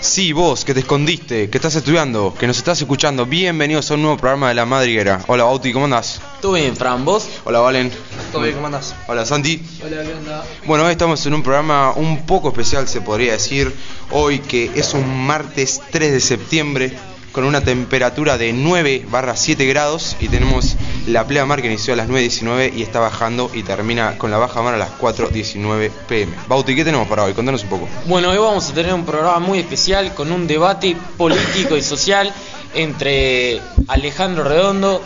Sí, vos, que te escondiste, que estás estudiando, que nos estás escuchando, bienvenidos a un nuevo programa de La Madriguera. Hola Bauti, ¿cómo andás? ¿Todo bien, Fran? ¿Vos? Hola Valen. ¿Todo bien? ¿Cómo andás? Hola Santi. Hola, ¿qué onda? Bueno, hoy estamos en un programa un poco especial, se podría decir. Hoy que es un martes 3 de septiembre, con una temperatura de 9 barra 7 grados y tenemos la plea mar que inició a las 9.19 y está bajando y termina con la baja mar a las 4.19 pm. Bauti, ¿qué tenemos para hoy? Contanos un poco. Bueno, hoy vamos a tener un programa muy especial con un debate político y social entre Alejandro Redondo,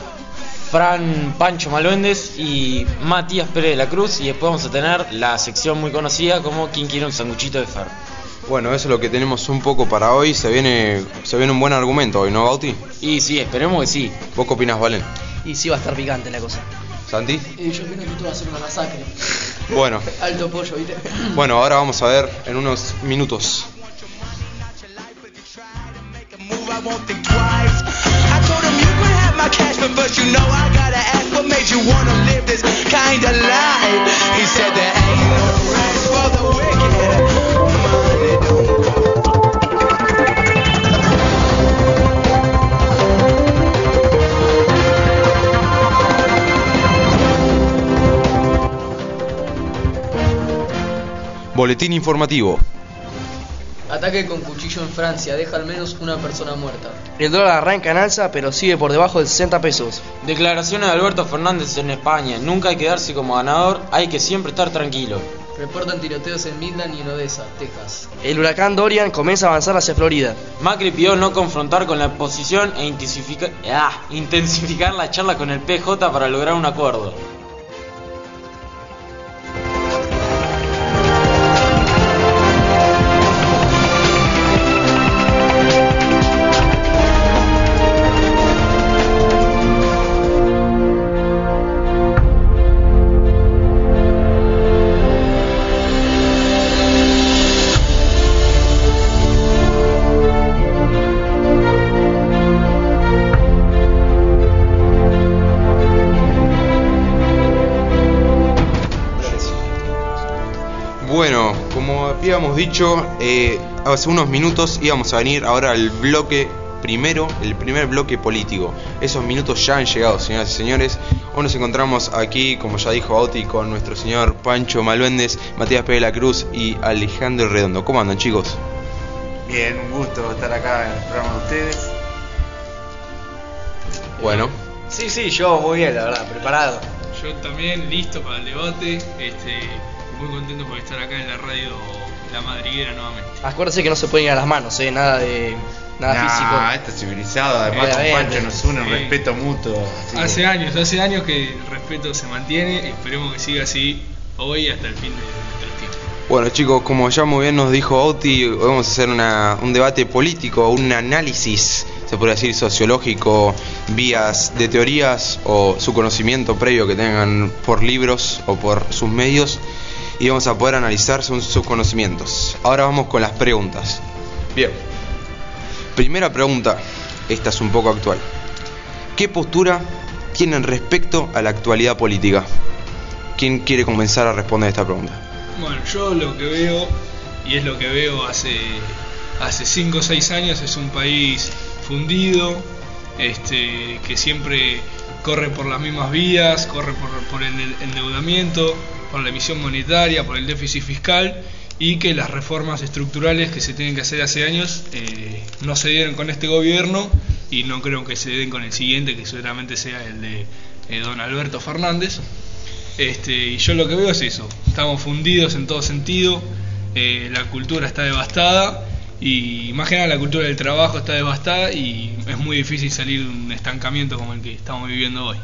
Fran Pancho Maluendes y Matías Pérez de la Cruz y después vamos a tener la sección muy conocida como ¿Quién quiere un sanguchito de Fer? Bueno, eso es lo que tenemos un poco para hoy. Se viene, se viene un buen argumento hoy, ¿no, Bauti? Y sí, esperemos que sí. ¿Vos qué opinás, Valen? Y sí va a estar picante la cosa. ¿Santi? Y yo creo que esto va a ser una masacre. Bueno, Alto pollo, ¿viste? bueno, ahora vamos a ver en unos minutos. Boletín informativo. Ataque con cuchillo en Francia, deja al menos una persona muerta. El dólar arranca en alza, pero sigue por debajo de 60 pesos. Declaraciones de Alberto Fernández en España. Nunca hay que darse como ganador, hay que siempre estar tranquilo. Reportan tiroteos en Midland y en Odessa, Texas. El huracán Dorian comienza a avanzar hacia Florida. Macri pidió no confrontar con la oposición e intensificar, ah, intensificar la charla con el PJ para lograr un acuerdo. Dicho, eh, hace unos minutos íbamos a venir ahora al bloque primero, el primer bloque político. Esos minutos ya han llegado, señoras y señores. Hoy nos encontramos aquí, como ya dijo Bauti, con nuestro señor Pancho Maluendes, Matías Pérez de la Cruz y Alejandro Redondo. ¿Cómo andan, chicos? Bien, un gusto estar acá en el programa de ustedes. Bueno, Sí, sí, yo muy bien, la verdad, preparado. Yo también listo para el debate, este, muy contento por estar acá en la radio La Madriguera nuevamente. Acuérdense que no se pueden ir a las manos, eh, nada de nada Nah, físico. esto es civilizado, además con. Pancho nos une un Sí. respeto mutuo. que- Hace años, hace años que el respeto se mantiene y esperemos que siga así hoy hasta el fin de nuestros tiempos. bueno chicos, como ya muy bien nos dijo Bauti, hoy vamos a hacer una- un debate político, un análisis, se podría decir sociológico, vías de teorías o su conocimiento previo que tengan por libros o por sus medios y vamos a poder analizar según sus conocimientos. Ahora vamos con las preguntas. Bien. Primera pregunta, esta es un poco actual. ¿Qué postura tienen respecto a la actualidad política? ¿Quién quiere comenzar a responder esta pregunta? Bueno, yo lo que veo, y es lo que veo hace hace 5 o 6 años, es un país fundido, este, que siempre corre por las mismas vías, corre por, por el endeudamiento, por la emisión monetaria, por el déficit fiscal, y que las reformas estructurales que se tienen que hacer hace años eh, no se dieron con este gobierno y no creo que se den con el siguiente, que seguramente sea el de eh, don Alberto Fernández. Este, y yo lo que veo es eso, estamos fundidos en todo sentido, eh, la cultura está devastada y más que nada la cultura del trabajo está devastada y es muy difícil salir de un estancamiento como el que estamos viviendo hoy.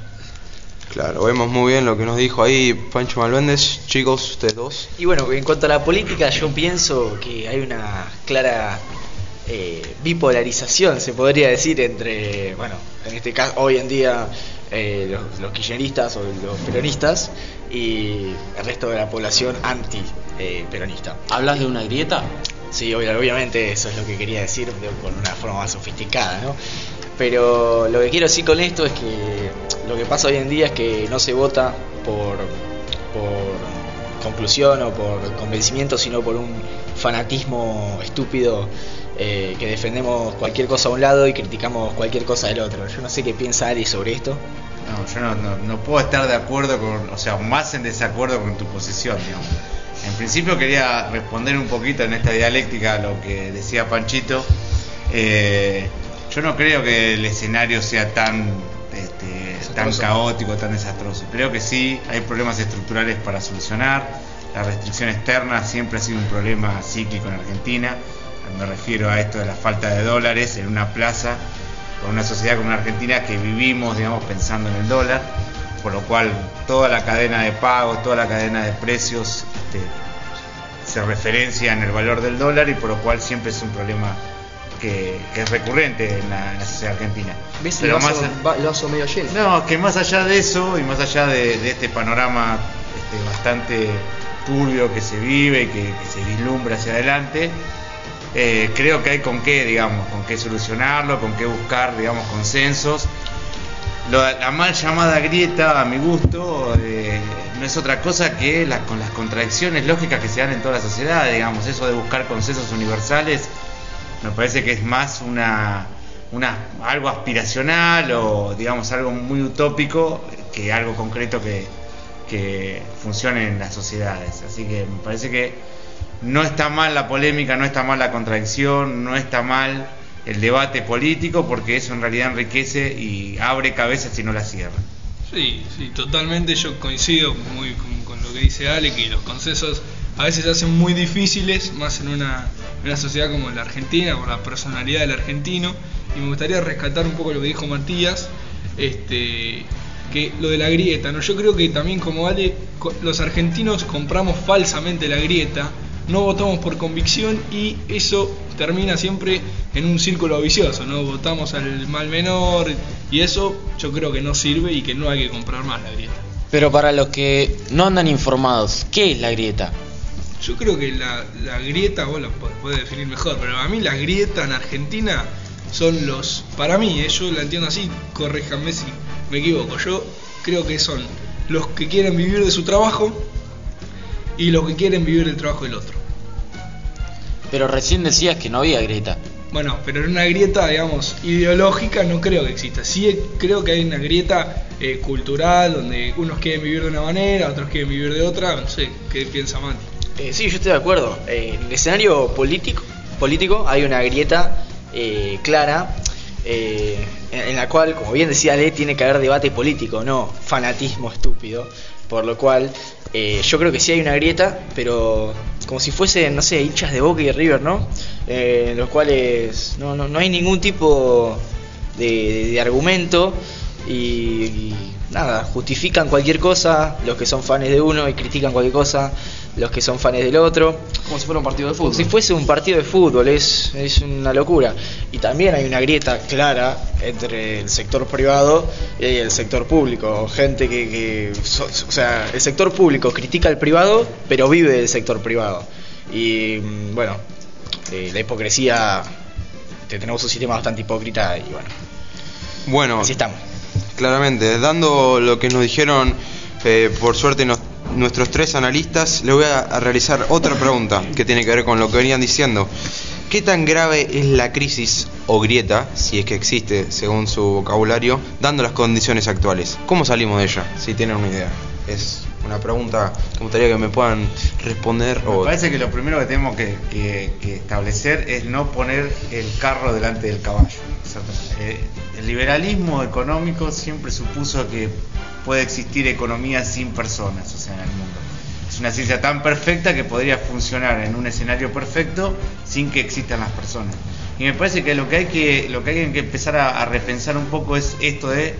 Claro, vemos muy bien lo que nos dijo ahí Pancho Malvéndez. Chicos, ustedes dos. Y bueno, en cuanto a la política, yo pienso que hay una clara eh, bipolarización, se podría decir, entre, bueno, en este caso, hoy en día, eh, los, los kirchneristas o los peronistas y el resto de la población anti-peronista. ¿Hablas de una grieta? Sí, obvia- obviamente eso es lo que quería decir de- con una forma más sofisticada, ¿no? Pero lo que quiero decir con esto es que lo que pasa hoy en día es que no se vota por, conclusión o por convencimiento, sino por un fanatismo estúpido eh, que defendemos cualquier cosa a un lado y criticamos cualquier cosa del otro. Yo no sé qué piensa Ari sobre esto. No, yo no puedo estar de acuerdo con, o sea, más en desacuerdo con tu posición, digamos. En principio quería responder un poquito en esta dialéctica a lo que decía Panchito. Eh, yo no creo que el escenario sea tan, este, tan caótico, tan desastroso. Creo que sí, hay problemas estructurales para solucionar. La restricción externa siempre ha sido un problema cíclico en Argentina. Me refiero a esto de la falta de dólares en una plaza, con una sociedad como la Argentina que vivimos, digamos, pensando en el dólar, por lo cual toda la cadena de pagos, toda la cadena de precios este, se referencia en el valor del dólar y por lo cual siempre es un problema que, que es recurrente en la, en la sociedad argentina. ¿Ves Pero el vaso, más- va- el vaso medio lleno? no, que más allá de eso y más allá de, de este panorama este, bastante turbio que se vive y que, que se vislumbra hacia adelante, eh, creo que hay con qué, digamos, con qué solucionarlo, con qué buscar, digamos, consensos. Lo- la mal llamada grieta, a mi gusto, eh, no es otra cosa que la- con las contradicciones lógicas que se dan en toda la sociedad, digamos, eso de buscar consensos universales, me parece que es más una, una algo aspiracional o digamos algo muy utópico que algo concreto que, funcione en las sociedades. Así que me parece que no está mal la polémica, no está mal la contradicción, no está mal el debate político porque eso en realidad enriquece y abre cabezas y no las cierra. Sí, sí, totalmente yo coincido muy con, con lo que dice Ale, que los consensos a veces se hacen muy difíciles, más en una, sociedad como la Argentina, por la personalidad del argentino, y me gustaría rescatar un poco lo que dijo Matías, este, que lo de la grieta, ¿no? Yo creo que también como Ale, co- los argentinos compramos falsamente la grieta, no votamos por convicción y eso termina siempre en un círculo vicioso, ¿no? Votamos al mal menor y eso yo creo que no sirve y que no hay que comprar más la grieta. Pero para los que no andan informados, ¿qué es la grieta? Yo creo que la, la grieta, vos la po- podés definir mejor, pero a mí la grieta en Argentina son los, para mí, eh, yo la entiendo así, corríjanme si me equivoco, yo creo que son los que quieren vivir de su trabajo y los que quieren vivir del trabajo del otro. Pero recién decías que no había grieta. Bueno, pero en una grieta, digamos, ideológica no creo que exista. Sí creo que hay una grieta eh, cultural donde unos quieren vivir de una manera, otros quieren vivir de otra. No sé, ¿qué piensa Mati? Eh, sí, yo estoy de acuerdo. Eh, en el escenario político, político hay una grieta eh, clara eh, en, la cual, como bien decía Ale, tiene que haber debate político, no fanatismo estúpido. Por lo cual, eh, yo creo que sí hay una grieta, pero como si fuesen, no sé, hinchas de Boca y River, ¿no? En los cuales no, no, no hay ningún tipo de, de argumento y, y nada, justifican cualquier cosa, los que son fans de uno y critican cualquier cosa, los que son fans del otro. Como si fuera un partido de Como fútbol. si fuese un partido de fútbol, es, es una locura. Y también hay una grieta clara entre el sector privado y el sector público. Gente que, que so- o sea, el sector público critica al privado, pero vive del sector privado. Y mm, bueno, eh, la hipocresía, te- tenemos un sistema bastante hipócrita y bueno, Bueno, así estamos. claramente, dando lo que nos dijeron, eh, por suerte, nos- nuestros tres analistas, le voy a, realizar otra pregunta que tiene que ver con lo que venían diciendo. ¿Qué tan grave es la crisis o grieta, si es que existe según su vocabulario, dando las condiciones actuales? ¿Cómo salimos de ella? Si tienen una idea. Es una pregunta que me gustaría que me puedan responder. Me parece que lo primero que tenemos que, establecer es no poner el carro delante del caballo. Eh, el liberalismo económico siempre supuso que puede existir economía sin personas, o sea, en el mundo. Es una ciencia tan perfecta que podría funcionar en un escenario perfecto sin que existan las personas. Y me parece que lo que hay que, lo que, hay que empezar a, a repensar un poco es esto de,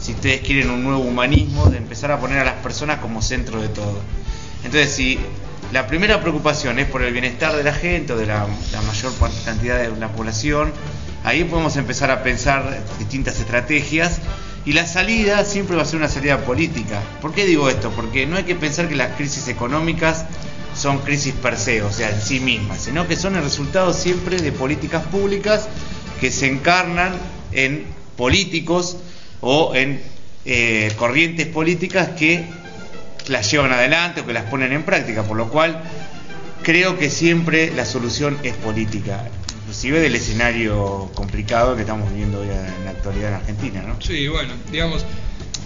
si ustedes quieren un nuevo humanismo, de empezar a poner a las personas como centro de todo. Entonces, si la primera preocupación es por el bienestar de la gente o de la, la mayor cantidad de la población, ahí podemos empezar a pensar distintas estrategias y la salida siempre va a ser una salida política. ¿Por qué digo esto? Porque no hay que pensar que las crisis económicas son crisis per se, o sea, en sí mismas, sino que son el resultado siempre de políticas públicas que se encarnan en políticos o en eh, corrientes políticas que las llevan adelante o que las ponen en práctica, por lo cual creo que siempre la solución es política, inclusive del escenario complicado que estamos viviendo hoy en la actualidad en Argentina, ¿no? Sí, bueno, digamos,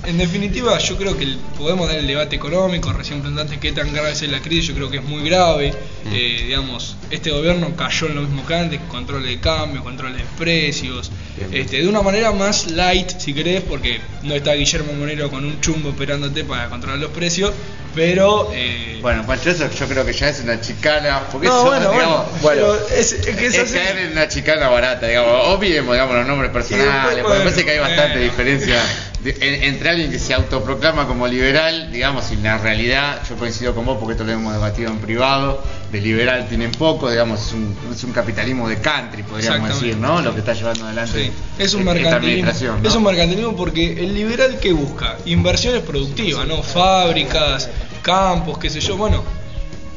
en definitiva yo creo que podemos dar el debate económico, recién preguntaste qué tan grave es la crisis, yo creo que es muy grave, Eh, digamos, este gobierno cayó en lo mismo que antes, control de cambio, control de precios, Bien. este, de una manera más light si querés, porque no está Guillermo Moreno con un chumbo esperándote para controlar los precios, pero... eh, Bueno, Pancho, eso yo creo que ya es una chicana, porque no, eso, bueno, digamos, bueno, es, es que es es así. caer en una chicana barata, digamos, obviemos digamos, los nombres personales, porque bueno, me parece que hay bastante diferencia entre alguien que se autoproclama como liberal, digamos, y la realidad, yo coincido con vos porque esto lo hemos debatido en privado, de liberal tienen poco, digamos, es un, es un capitalismo de country, podríamos decir, ¿no? Lo que está llevando adelante Sí, es un esta mercantilismo. Es un mercantilismo porque el liberal que busca inversiones productivas, ¿no? Fábricas, campos, qué sé yo. Bueno,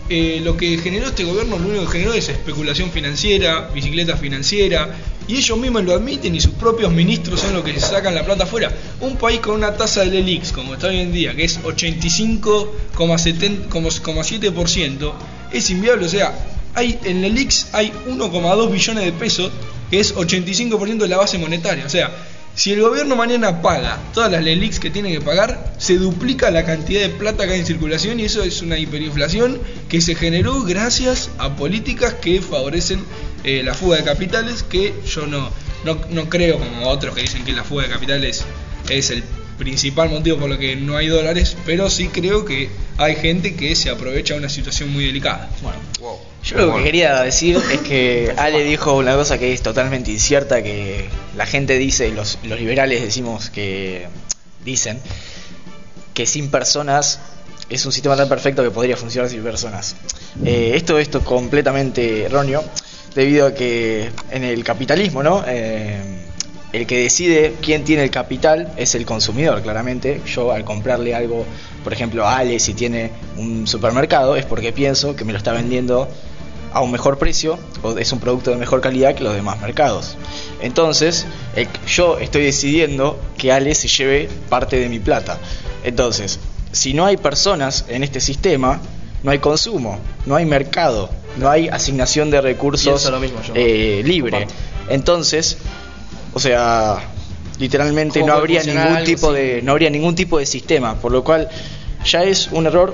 eh, lo que generó este gobierno, lo único que generó es especulación financiera, bicicleta financiera, y ellos mismos lo admiten y sus propios ministros son los que sacan la plata afuera. Un país con una tasa del ELIX, como está hoy en día, que es 85,7%, es inviable. O sea, hay en el ELIX hay 1,2 billones de pesos, que es 85% de la base monetaria. O sea, si el gobierno mañana paga todas las LELIX que tiene que pagar, se duplica la cantidad de plata que hay en circulación y eso es una hiperinflación que se generó gracias a políticas que favorecen eh, la fuga de capitales, que yo no, no, no creo como otros que dicen que la fuga de capitales es el principal motivo por lo que no hay dólares, pero sí creo que hay gente que se aprovecha de una situación muy delicada. Wow. Yo lo que quería decir es que Ale dijo una cosa que es totalmente incierta, que la gente dice, los, los liberales decimos que dicen que sin personas es un sistema tan perfecto que podría funcionar sin personas. Eh, esto, esto es completamente erróneo, debido a que en el capitalismo, ¿no? Eh, el que decide quién tiene el capital es el consumidor, claramente. Yo al comprarle algo, por ejemplo, a Ale si tiene un supermercado, es porque pienso que me lo está vendiendo a un mejor precio o es un producto de mejor calidad que los demás mercados. Entonces, el- yo estoy decidiendo que Ale se lleve parte de mi plata. Entonces, si no hay personas en este sistema, no hay consumo, no hay mercado, no hay asignación de recursos lo mismo yo. eh, libre. Entonces, o sea, literalmente ¿Cómo no habría ningún tipo de no habría ningún tipo de sistema, por lo cual ya es un error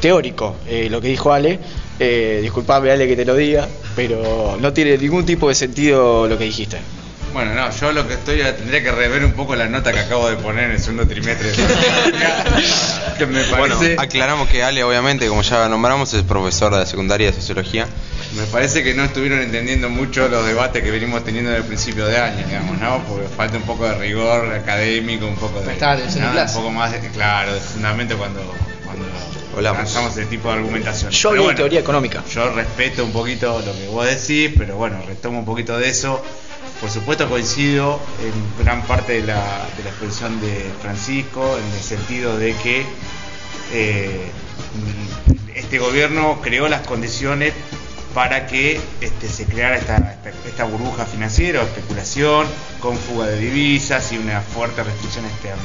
teórico eh, lo que dijo Ale. Eh, disculpame Ale que te lo diga, pero no tiene ningún tipo de sentido lo que dijiste. Bueno, no, yo lo que estoy tendría que rever un poco la nota que acabo de poner en el segundo trimestre. que me Bueno, parece, aclaramos que Ale, obviamente, como ya nombramos, es profesor de la secundaria de sociología. me parece que no estuvieron entendiendo mucho los debates que venimos teniendo desde el principio de año, digamos, ¿no? Porque falta un poco de rigor académico, un poco de. Estar en ¿no? clase. Un poco más, de- claro, de fundamento cuando, cuando lanzamos ese tipo de argumentación. Yo hablo de bueno, teoría económica. Yo respeto un poquito lo que vos decís, pero bueno, retomo un poquito de eso. Por supuesto coincido en gran parte de la, de expresión de Francisco, en el sentido de que eh, este gobierno creó las condiciones para que este, se creara esta, burbuja financiera especulación con fuga de divisas y una fuerte restricción externa.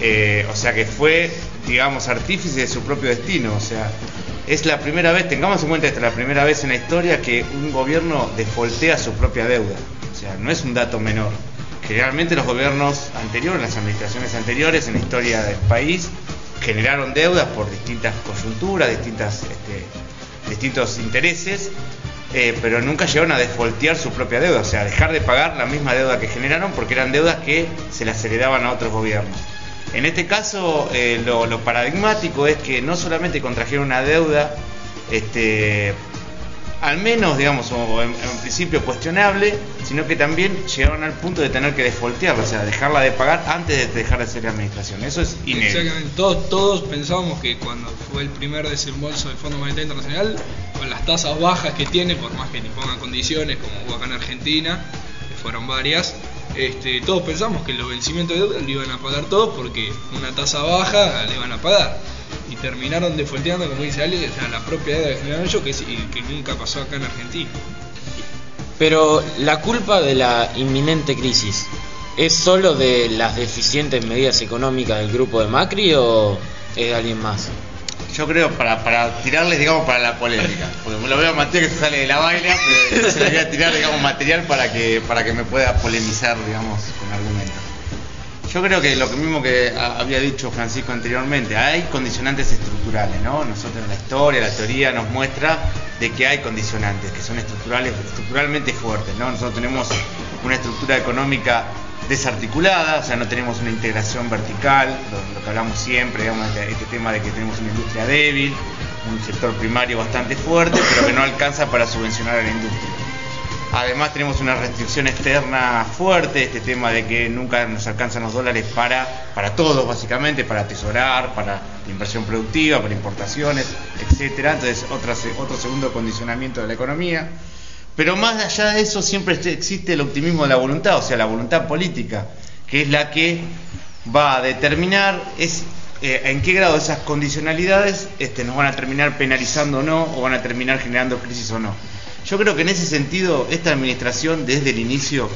Eh, o sea que fue, digamos, artífice de su propio destino. O sea, es la primera vez, tengamos en cuenta esta, la primera vez en la historia que un gobierno defoltea su propia deuda. Sea, no es un dato menor. Generalmente los gobiernos anteriores, las administraciones anteriores en la historia del país, generaron deudas por distintas coyunturas, distintas, este, distintos intereses, eh, pero nunca llegaron a desfoltear su propia deuda, o sea, dejar de pagar la misma deuda que generaron porque eran deudas que se las heredaban a otros gobiernos. En este caso, eh, lo, lo paradigmático es que no solamente contrajeron una deuda, este, al menos, digamos, en, principio cuestionable, sino que también llegaron al punto de tener que desfoltearla, o sea, dejarla de pagar antes de dejar de ser administración. Eso es inédito. Exactamente. Todos, todos pensábamos que cuando fue el primer desembolso del Fondo Monetario Internacional, con las tasas bajas que tiene, por más que ni pongan condiciones como hubo acá en Argentina, que fueron varias, este, todos pensamos que los vencimientos de deuda le iban a pagar todos porque una tasa baja le iban a pagar. Y terminaron defolteando, como dice Ale, o sea, la propia deuda que generaron ellos, que, es- y que nunca pasó acá en Argentina. Pero la culpa de la inminente crisis es solo de las deficientes medidas económicas del grupo de Macri o es de alguien más. Yo creo para, para tirarles, digamos, para la polémica. Porque me lo veo a Mateo que se sale de la vaina, pero se le voy a tirar, digamos, material para que, para que me pueda polemizar, digamos, con argumentos. Yo creo que lo mismo que había dicho Francisco anteriormente, hay condicionantes estructurales, ¿no? Nosotros la historia, la teoría nos muestra de que hay condicionantes que son estructurales, estructuralmente fuertes, ¿no? Nosotros tenemos una estructura económica desarticulada, o sea, no tenemos una integración vertical, lo, lo que hablamos siempre, digamos, este, este tema de que tenemos una industria débil, un sector primario bastante fuerte, pero que no alcanza para subvencionar a la industria. Además tenemos una restricción externa fuerte, este tema de que nunca nos alcanzan los dólares para, para todos básicamente, para atesorar, para inversión productiva, para importaciones, etcétera. Entonces otra otro segundo condicionamiento de la economía. Pero más allá de eso siempre existe el optimismo de la voluntad, o sea, la voluntad política, que es la que va a determinar eh, en qué grado esas condicionalidades este, nos van a terminar penalizando o no, o van a terminar generando crisis o no. Yo creo que en ese sentido esta administración desde el inicio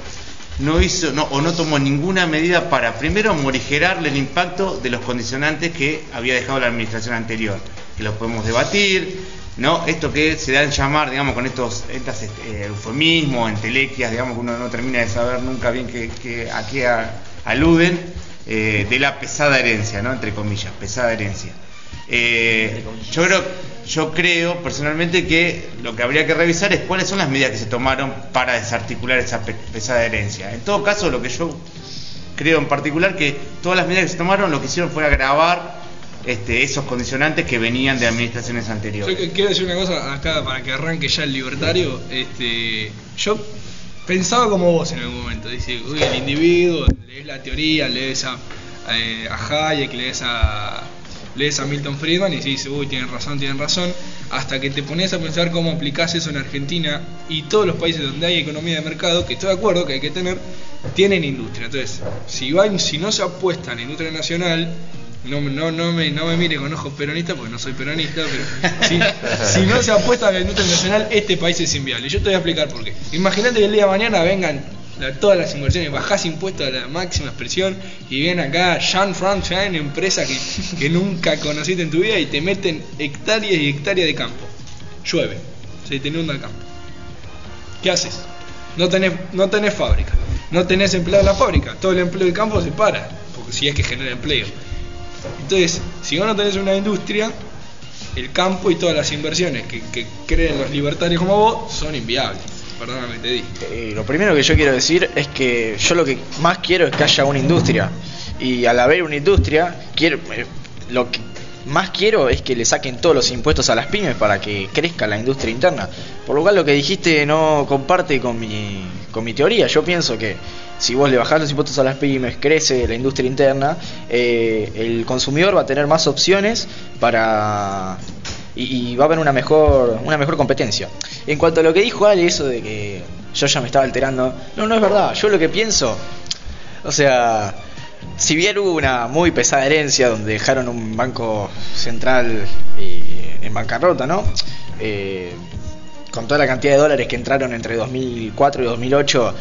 no hizo no, o no tomó ninguna medida para primero morigerarle el impacto de los condicionantes que había dejado la administración anterior, que los podemos debatir, ¿no? Esto que se da en llamar, digamos, con estos estas, este, eufemismos, entelequias, digamos, que uno no termina de saber nunca bien qué- a qué a- aluden, eh, de la pesada herencia, ¿no? Entre comillas, pesada herencia. Eh, yo creo, yo creo personalmente que lo que habría que revisar es cuáles son las medidas que se tomaron para desarticular esa pe- pesada herencia. En todo caso, lo que yo creo en particular que todas las medidas que se tomaron lo que hicieron fue agravar este, esos condicionantes que venían de administraciones anteriores. quiero decir una cosa acá para que arranque ya el libertario. Este, yo pensaba como vos en algún momento. Dice, uy, el individuo, lees la teoría, lees a, eh, a Hayek, lees a, lees a Milton Friedman y dices, uy, tienen razón, tienen razón. Hasta que te pones a pensar cómo aplicás eso en Argentina y todos los países donde hay economía de mercado, que estoy de acuerdo que hay que tener, tienen industria. Entonces, si, no se apuesta en la industria nacional, no, no, no, me, no me mire con ojos peronistas porque no soy peronista, pero si, no se apuesta a la industria nacional, este país es inviable. Yo te voy a explicar por qué. Imagínate que el día de mañana vengan todas las inversiones, bajás impuestos a la máxima expresión y viene acá Jean France, una empresa que, que nunca conociste en tu vida y te meten hectáreas y hectáreas de campo. Llueve, se te inunda el campo. ¿Qué haces? No tenés, no tenés fábrica, no tenés empleado en la fábrica, todo el empleo del campo se para, porque si es que genera empleo. Entonces, si vos no tenés una industria, el campo y todas las inversiones que creen los libertarios como vos son inviables. Perdóname, te di. Eh, lo primero que yo quiero decir es que yo lo que más quiero es que haya una industria. Y al haber una industria, quiero, eh, lo que más quiero es que le saquen todos los impuestos a las pymes para que crezca la industria interna. Por lo cual lo que dijiste no comparte con mi, con mi teoría. Yo pienso que si vos le bajás los impuestos a las pymes, crece la industria interna, eh, el consumidor va a tener más opciones para y, va a haber una mejor una mejor competencia. En cuanto a lo que dijo Ale, eso de que yo ya me estaba alterando, no, no es verdad. Yo lo que pienso, o sea, si bien hubo una muy pesada herencia donde dejaron un banco central eh, en bancarrota, ¿no? Eh, con toda la cantidad de dólares que entraron entre 2004 y 2008,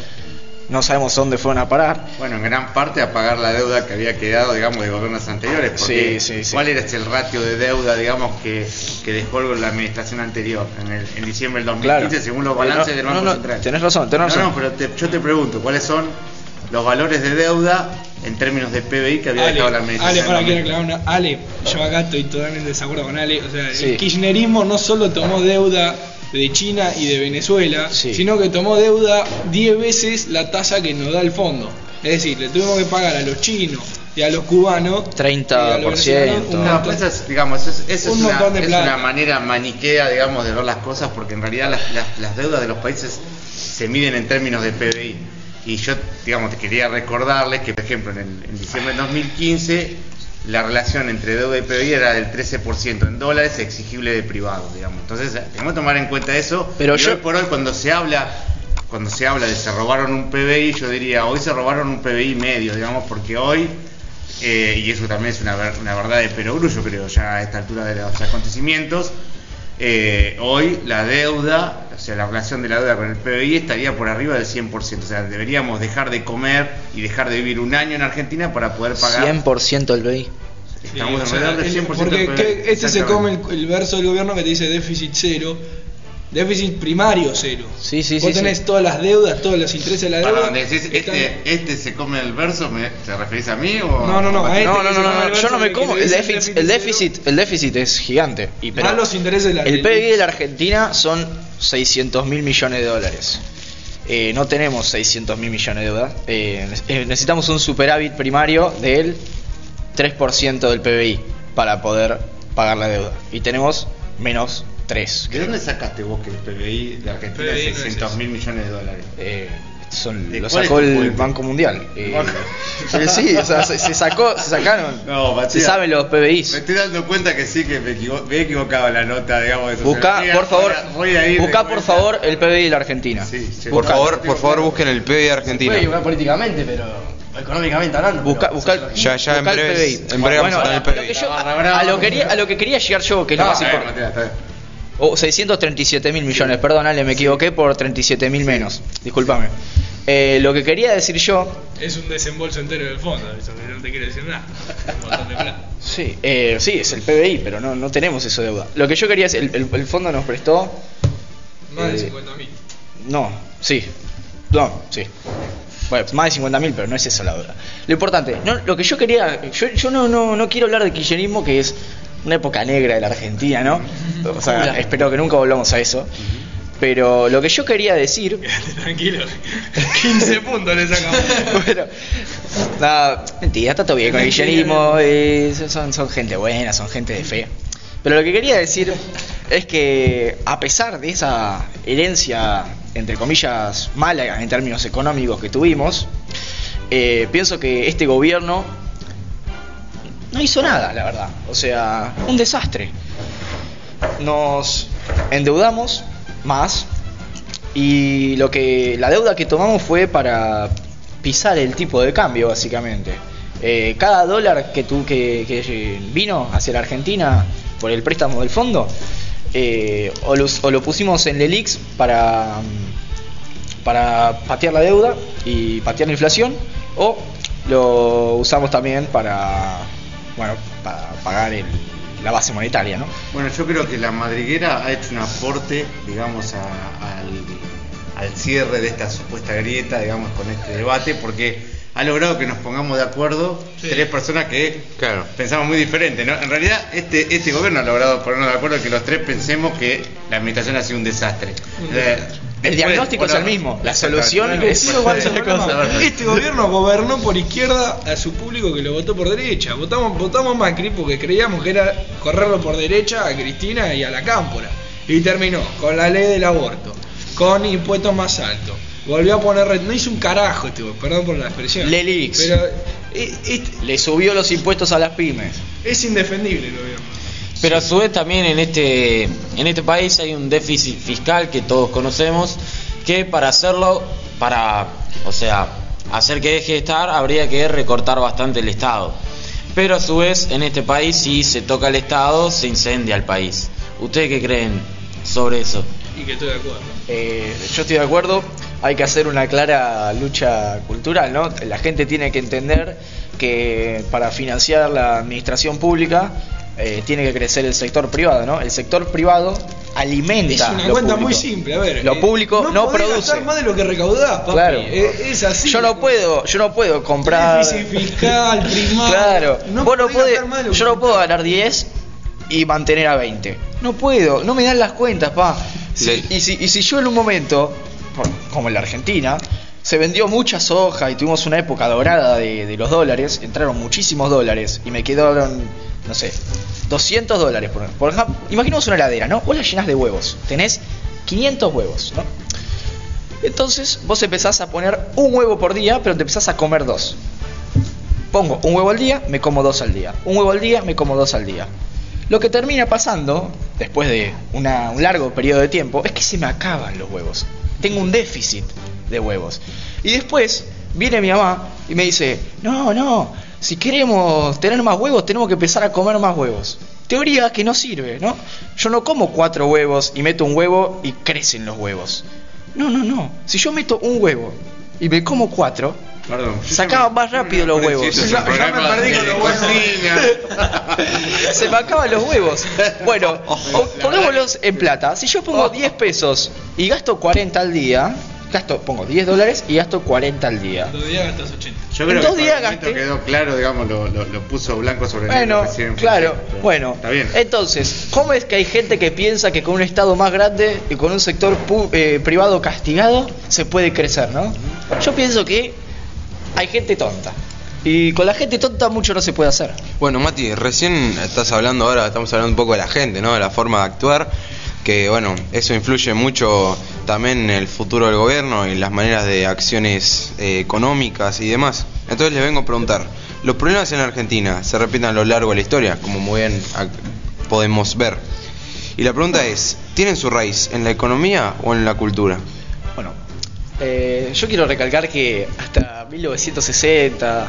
no sabemos dónde fueron a parar. Bueno, en gran parte a pagar la deuda que había quedado, digamos, de gobiernos anteriores. Porque Sí, sí, sí. ¿Cuál era el ratio de deuda, digamos, que, que dejó la administración anterior en, el, en diciembre del 2015, Claro. según los balances no, del Banco no, no, Central? tenés razón, tenés No, razón. no, pero te- yo te pregunto, ¿cuáles son los valores de deuda en términos de PBI que había Ale, dejado la Ale, administración? para en quiero 2015? aclarar una. Ale, yo acá estoy totalmente en desacuerdo con Ale. O sea, Sí. el kirchnerismo no solo tomó deuda de China y de Venezuela, Sí. sino que tomó deuda 10 veces la tasa que nos da el fondo. Es decir, le tuvimos que pagar a los chinos y a los cubanos 30%. y a los un No, montón. pues esa es, digamos, es, esa Un es, una, de es una manera maniquea, digamos, de ver las cosas, porque en realidad las, las- las deudas de los países se miden en términos de PBI. Y yo, digamos, te quería recordarles que, por ejemplo, en, el- en diciembre de 2015, la relación entre deuda y PBI era del 13% en dólares exigible de privados, digamos. Entonces, tenemos que tomar en cuenta eso. Pero y yo- hoy por hoy, cuando se habla cuando se habla de se robaron un PBI, yo diría, hoy se robaron un PBI medio, digamos, porque hoy eh, y eso también es una, ver- una verdad de perogrullo, creo, ya a esta altura de los acontecimientos. Eh, hoy la deuda, o sea, la relación de la deuda con el PBI estaría por arriba del 100%. O sea, deberíamos dejar de comer y dejar de vivir un año en Argentina para poder pagar 100% el BI. Estamos o sea, alrededor del el- 100% porque del PBI, este se come el, el verso del gobierno que te dice déficit cero, déficit primario cero. Sí, sí, Vos sí, tenés sí. todas las deudas, todos los intereses de la Para deuda. donde decís, están- este, este se come el verso, ¿me, ¿te referís a mí o No, no, no, a este No, no, no, no, yo no me como. El déficit, el déficit, el déficit es gigante. Y, pero Más los intereses de la el PIB de la Argentina son 600 mil millones de dólares. Eh, no tenemos 600 mil millones de deuda. Eh, eh, necesitamos un superávit primario del 3% del PBI para poder pagar la deuda. Y tenemos menos 3. ¿De dónde sacaste vos que el PBI de Argentina PBI es es 600 eso. mil millones de dólares? Eh, son, ¿De lo sacó el? Banco Mundial. Eh, sí, o sea, se, se sacó, se sacaron. No, se Matías. saben los Me PBIs. estoy dando cuenta que sí, que me, equivo- me he equivocado en la nota, digamos. de Busca, por favor, voy a ir busca por favor el PBI de la Argentina. Sí, sí. Por No, favor, por favor, busquen el PBI de Argentina. Puede equivocar políticamente, pero económicamente hablando. Busca, busca, Ya, ya, en busca el breves- PBI. en breve vamos Bueno, a el a lo PBI. que yo- brava. a lo que quería- a lo que quería llegar yo, que es lo No, más a ver, importante. Oh, 637 mil millones, perdón, Ale, me equivoqué por 37 mil menos. Discúlpame. Eh, lo que quería decir yo, Es un desembolso entero del fondo, eso que no te quiere decir nada. Un montón de plata. sí, eh, sí, es el PBI, pero no, no tenemos eso de deuda. Lo que yo quería decir, el, el- el fondo nos prestó, Más de Eh, 50 mil. no, sí, no, sí. Bueno, más de 50 mil, pero no es eso la deuda. Lo importante, no, lo que yo quería, yo, yo no, no, no quiero hablar de kirchnerismo, que es una época negra de la Argentina, ¿no? O sea, espero que nunca volvamos a eso. Pero lo que yo quería decir tranquilo. 15 puntos le sacamos. bueno, nada, mentira, está todo bien con el eh, son, son gente buena, son gente de fe. Pero lo que quería decir es que a pesar de esa herencia, entre comillas, mala en términos económicos que tuvimos, eh, pienso que este gobierno no hizo nada, la verdad. O sea, un desastre. Nos endeudamos más y lo que la deuda que tomamos fue para pisar el tipo de cambio, básicamente. Eh, cada dólar que, tu, que, que vino hacia la Argentina por el préstamo del fondo, eh, o, los- o lo pusimos en Lelix para, para patear la deuda y patear la inflación, o lo usamos también para, bueno, para pagar el- la base monetaria, ¿no? Bueno, yo creo que la madriguera ha hecho un aporte, digamos, a- al, al cierre de esta supuesta grieta, digamos, con este debate, porque ha logrado que nos pongamos de acuerdo Sí. tres personas que Claro. pensamos muy diferente, ¿no? En realidad, este, este gobierno ha logrado ponernos de acuerdo que los tres pensemos que la administración ha sido un desastre. Un Eh, desastre. El diagnóstico es el mismo, la solución es. Este gobierno gobernó por izquierda a su público que lo votó por derecha. Votamos, votamos Macri porque creíamos que era correrlo por derecha a Cristina y a la Cámpora. Y terminó con la ley del aborto, con impuestos más altos. Volvió a poner. red- No hizo un carajo este gobierno, perdón por la expresión. Lelix. Pero eh, este- Le subió los impuestos a las pymes. es indefendible el gobierno. Pero a su vez también en este, en este país hay un déficit fiscal que todos conocemos, que para hacerlo, para, o sea, hacer que deje de estar, habría que recortar bastante el Estado. Pero a su vez en este país si se toca el Estado, se incendia el país. ¿Ustedes qué creen sobre eso? Y que estoy de acuerdo. Eh, yo estoy de acuerdo, hay que hacer una clara lucha cultural, ¿no? La gente tiene que entender que para financiar la administración pública eh, tiene que crecer el sector privado, ¿no? El sector privado alimenta Es una lo cuenta público. muy simple, a ver. Lo eh, público no, podés produce. gastar más de lo que recaudás, papi. Claro. Eh, es así. Yo no puedo, yo no puedo comprar. Fiscal, primario. Claro. No Vos no podés podés- gastar más de lo yo que no puedo ganar 10 y mantener a 20. No puedo, no me dan las cuentas, pa. Le- y, si, y si yo en un momento, como en la Argentina, se vendió mucha soja y tuvimos una época dorada de, de los dólares, entraron muchísimos dólares y me quedaron, no sé, 200 dólares. Por, por ejemplo, imaginemos una heladera, ¿no? Vos la llenás de huevos, tenés 500 huevos, ¿no? Entonces vos empezás a poner un huevo por día, pero te empezás a comer dos. Pongo un huevo al día, me como dos al día. Un huevo al día, me como dos al día. Lo que termina pasando, después de una- un largo periodo de tiempo, es que se me acaban los huevos. Tengo un déficit de huevos. Y después viene mi mamá y me dice, no, no, si queremos tener más huevos, tenemos que empezar a comer más huevos. Teoría que no sirve, ¿no? Yo no como cuatro huevos y meto un huevo y crecen los huevos. No, no, no. Si yo meto un huevo y me como cuatro, Perdón. yo Sacaban ya más rápido los huevos. Ya me perdí con los huevos. Se me acaban los huevos. Bueno, po- pongámoslos en plata. Si yo pongo 10 pesos y gasto 40 al día, gasto, pongo 10 dólares y gasto 40 al día. Dos días gastas 80. Yo En creo dos que días gasté- quedó claro, digamos, lo, lo, lo puso blanco sobre negro. Bueno, recién en claro, pero bueno. Está bien. Entonces, ¿cómo es que hay gente que piensa que con un Estado más grande y con un sector pu- eh, privado castigado se puede crecer, no? Yo pienso que hay gente tonta. Y con la gente tonta mucho no se puede hacer. Bueno, Mati, recién estás hablando ahora, estamos hablando un poco de la gente, ¿no? De la forma de actuar, que bueno, eso influye mucho también en el futuro del gobierno y las maneras de acciones eh, económicas y demás. Entonces les vengo a preguntar, ¿los problemas en Argentina se repiten a lo largo de la historia, como muy bien ac- podemos ver? Y la pregunta es, ¿tienen su raíz en la economía o en la cultura? Bueno, eh, yo quiero recalcar que hasta 1960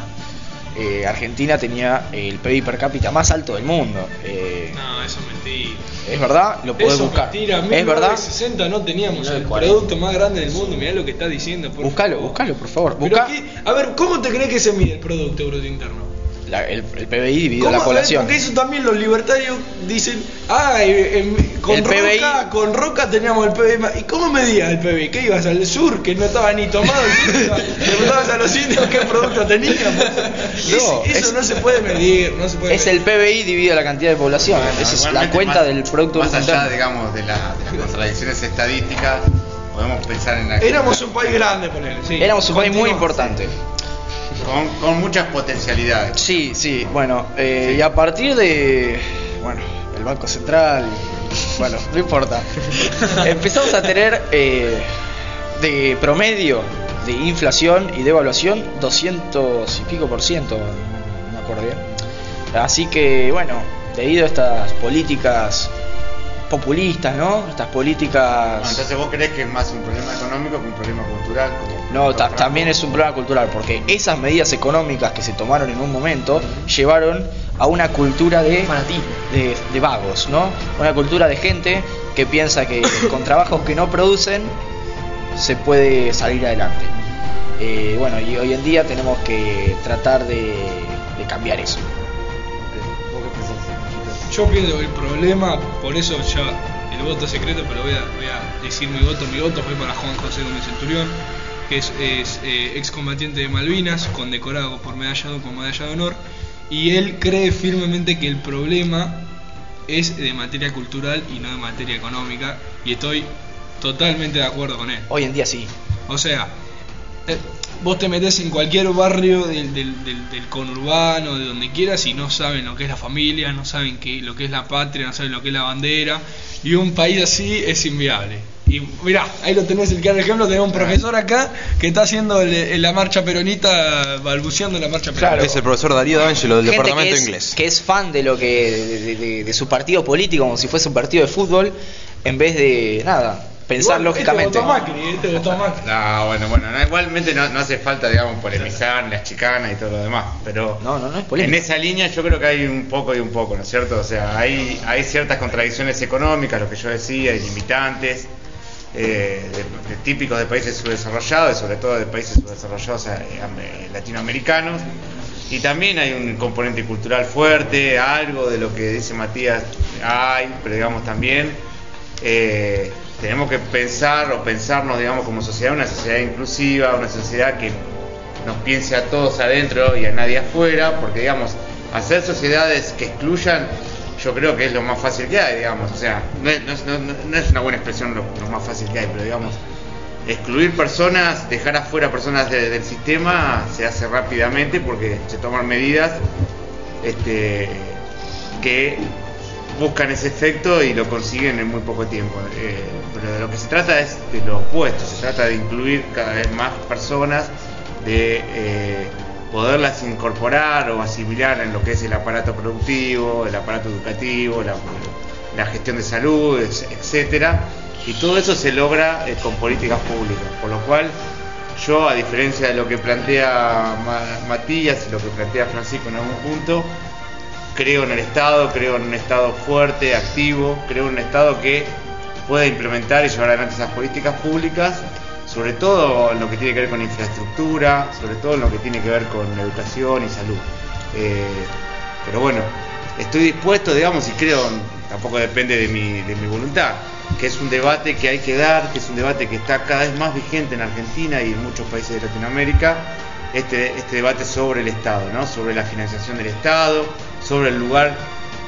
eh, Argentina tenía el PIB per cápita más alto del mundo. Eh, No, eso es mentira. ¿Es verdad? Lo podés Eso es buscar. mentira. ¿Es verdad? En 60 no teníamos el 1940. producto más grande del mundo. Mirá lo que está diciendo. por Buscalo, buscalo, por favor. Busca qué- a ver, ¿cómo te crees que se mide el Producto Bruto Interno? La- el, el PBI dividido la A ver, población. Porque eso también los libertarios dicen, ah, eh, con, El PBI. Roca, con Roca teníamos el PBI. más". ¿Y cómo medías el PBI? ¿Qué ibas al sur, que no estaba ni tomado? el preguntabas a los indios qué producto teníamos. eso es- eso no se puede medir, no se puede Es el medir. PBI dividido la cantidad de población. Bueno, Esa es la cuenta más- del Producto Más allá, Interno. digamos, de, la- de las contradicciones estadísticas, podemos pensar en la Éramos un país grande, ponele. Sí. Éramos un país muy importante. Con, con muchas potencialidades. Sí, sí, bueno, eh, y a partir de, bueno, el Banco Central, bueno, no importa, empezamos a tener eh, de promedio de inflación y devaluación 200 y pico por ciento, no me acuerdo bien. Así que, bueno, debido a estas políticas populistas, ¿no? Estas políticas... entonces vos crees que es más un problema económico que un problema cultural. como- No, ta- también es un problema cultural, porque esas medidas económicas que se tomaron en un momento llevaron a una cultura de, de, de vagos, ¿no? Una cultura de gente que piensa que con trabajos que no producen se puede salir adelante. Eh, bueno, y hoy en día tenemos que tratar de, de cambiar eso. Yo pienso que el problema, por eso ya el voto es secreto, pero voy a, voy a decir mi voto. Mi voto fue para Juan José Gómez Centurión, que es, es, eh, excombatiente de Malvinas, condecorado por medalla, de- con medalla de honor. Y él cree firmemente que el problema es de materia cultural y no de materia económica. Y estoy totalmente de acuerdo con él. Hoy en día sí. O sea, eh, vos te metés en cualquier barrio del, del, del- del conurbano, de donde quieras, y no saben lo que es la familia, no saben qué, lo que es la patria, no saben lo que es la bandera. Y un país así es inviable. Y mirá, ahí lo tenés el claro ejemplo, tenemos un profesor acá que está haciendo el- el- la marcha peronita, balbuceando la marcha peronita. Claro. Es el profesor Darío D'Angelo del Gente Departamento que es, Inglés. que es fan de lo que de, de- de- de su partido político como si fuese un partido de fútbol en vez de nada pensar Igual, lógicamente Este votó Macri, este votó Macri. No, bueno, bueno, no, igualmente no, no hace falta, digamos, polemizar las chicanas y todo lo demás, pero no no no es en polémica esa línea yo creo que hay un poco y un poco, ¿no es cierto? O sea, hay, hay ciertas contradicciones económicas, lo que yo decía, y limitantes, eh, de- típicos de países subdesarrollados, y sobre todo de países subdesarrollados eh, eh, latinoamericanos. Y también hay un componente cultural fuerte, algo de lo que dice Matías hay, pero digamos también tenemos que pensar o pensarnos, digamos, como sociedad, una sociedad inclusiva, una sociedad que nos piense a todos adentro y a nadie afuera, porque digamos, hacer sociedades que excluyan, yo creo que es lo más fácil que hay, digamos, o sea, no no no- no es una buena expresión lo, más fácil que hay, pero digamos, excluir personas, dejar afuera personas de- del sistema se hace rápidamente porque se toman medidas este, que buscan ese efecto y lo consiguen en muy poco tiempo. Eh, pero de lo que se trata es de lo opuesto, se trata de incluir cada vez más personas, de eh, poderlas incorporar o asimilar en lo que es el aparato productivo, el aparato educativo, la, gestión de salud, etcétera. Y todo eso se logra eh, con políticas públicas, por lo cual yo, a diferencia de lo que plantea Ma- Matías y lo que plantea Francisco en algún punto, creo en el Estado, creo en un Estado fuerte, activo, creo en un Estado que pueda implementar y llevar adelante esas políticas públicas sobre todo en lo que tiene que ver con infraestructura, sobre todo en lo que tiene que ver con educación y salud. Eh, pero bueno, estoy dispuesto, digamos, y creo, tampoco depende de mi, de mi voluntad, que es un debate que hay que dar, que es un debate que está cada vez más vigente en Argentina y en muchos países de Latinoamérica, este, este debate sobre el Estado, ¿no? sobre la financiación del Estado, sobre el lugar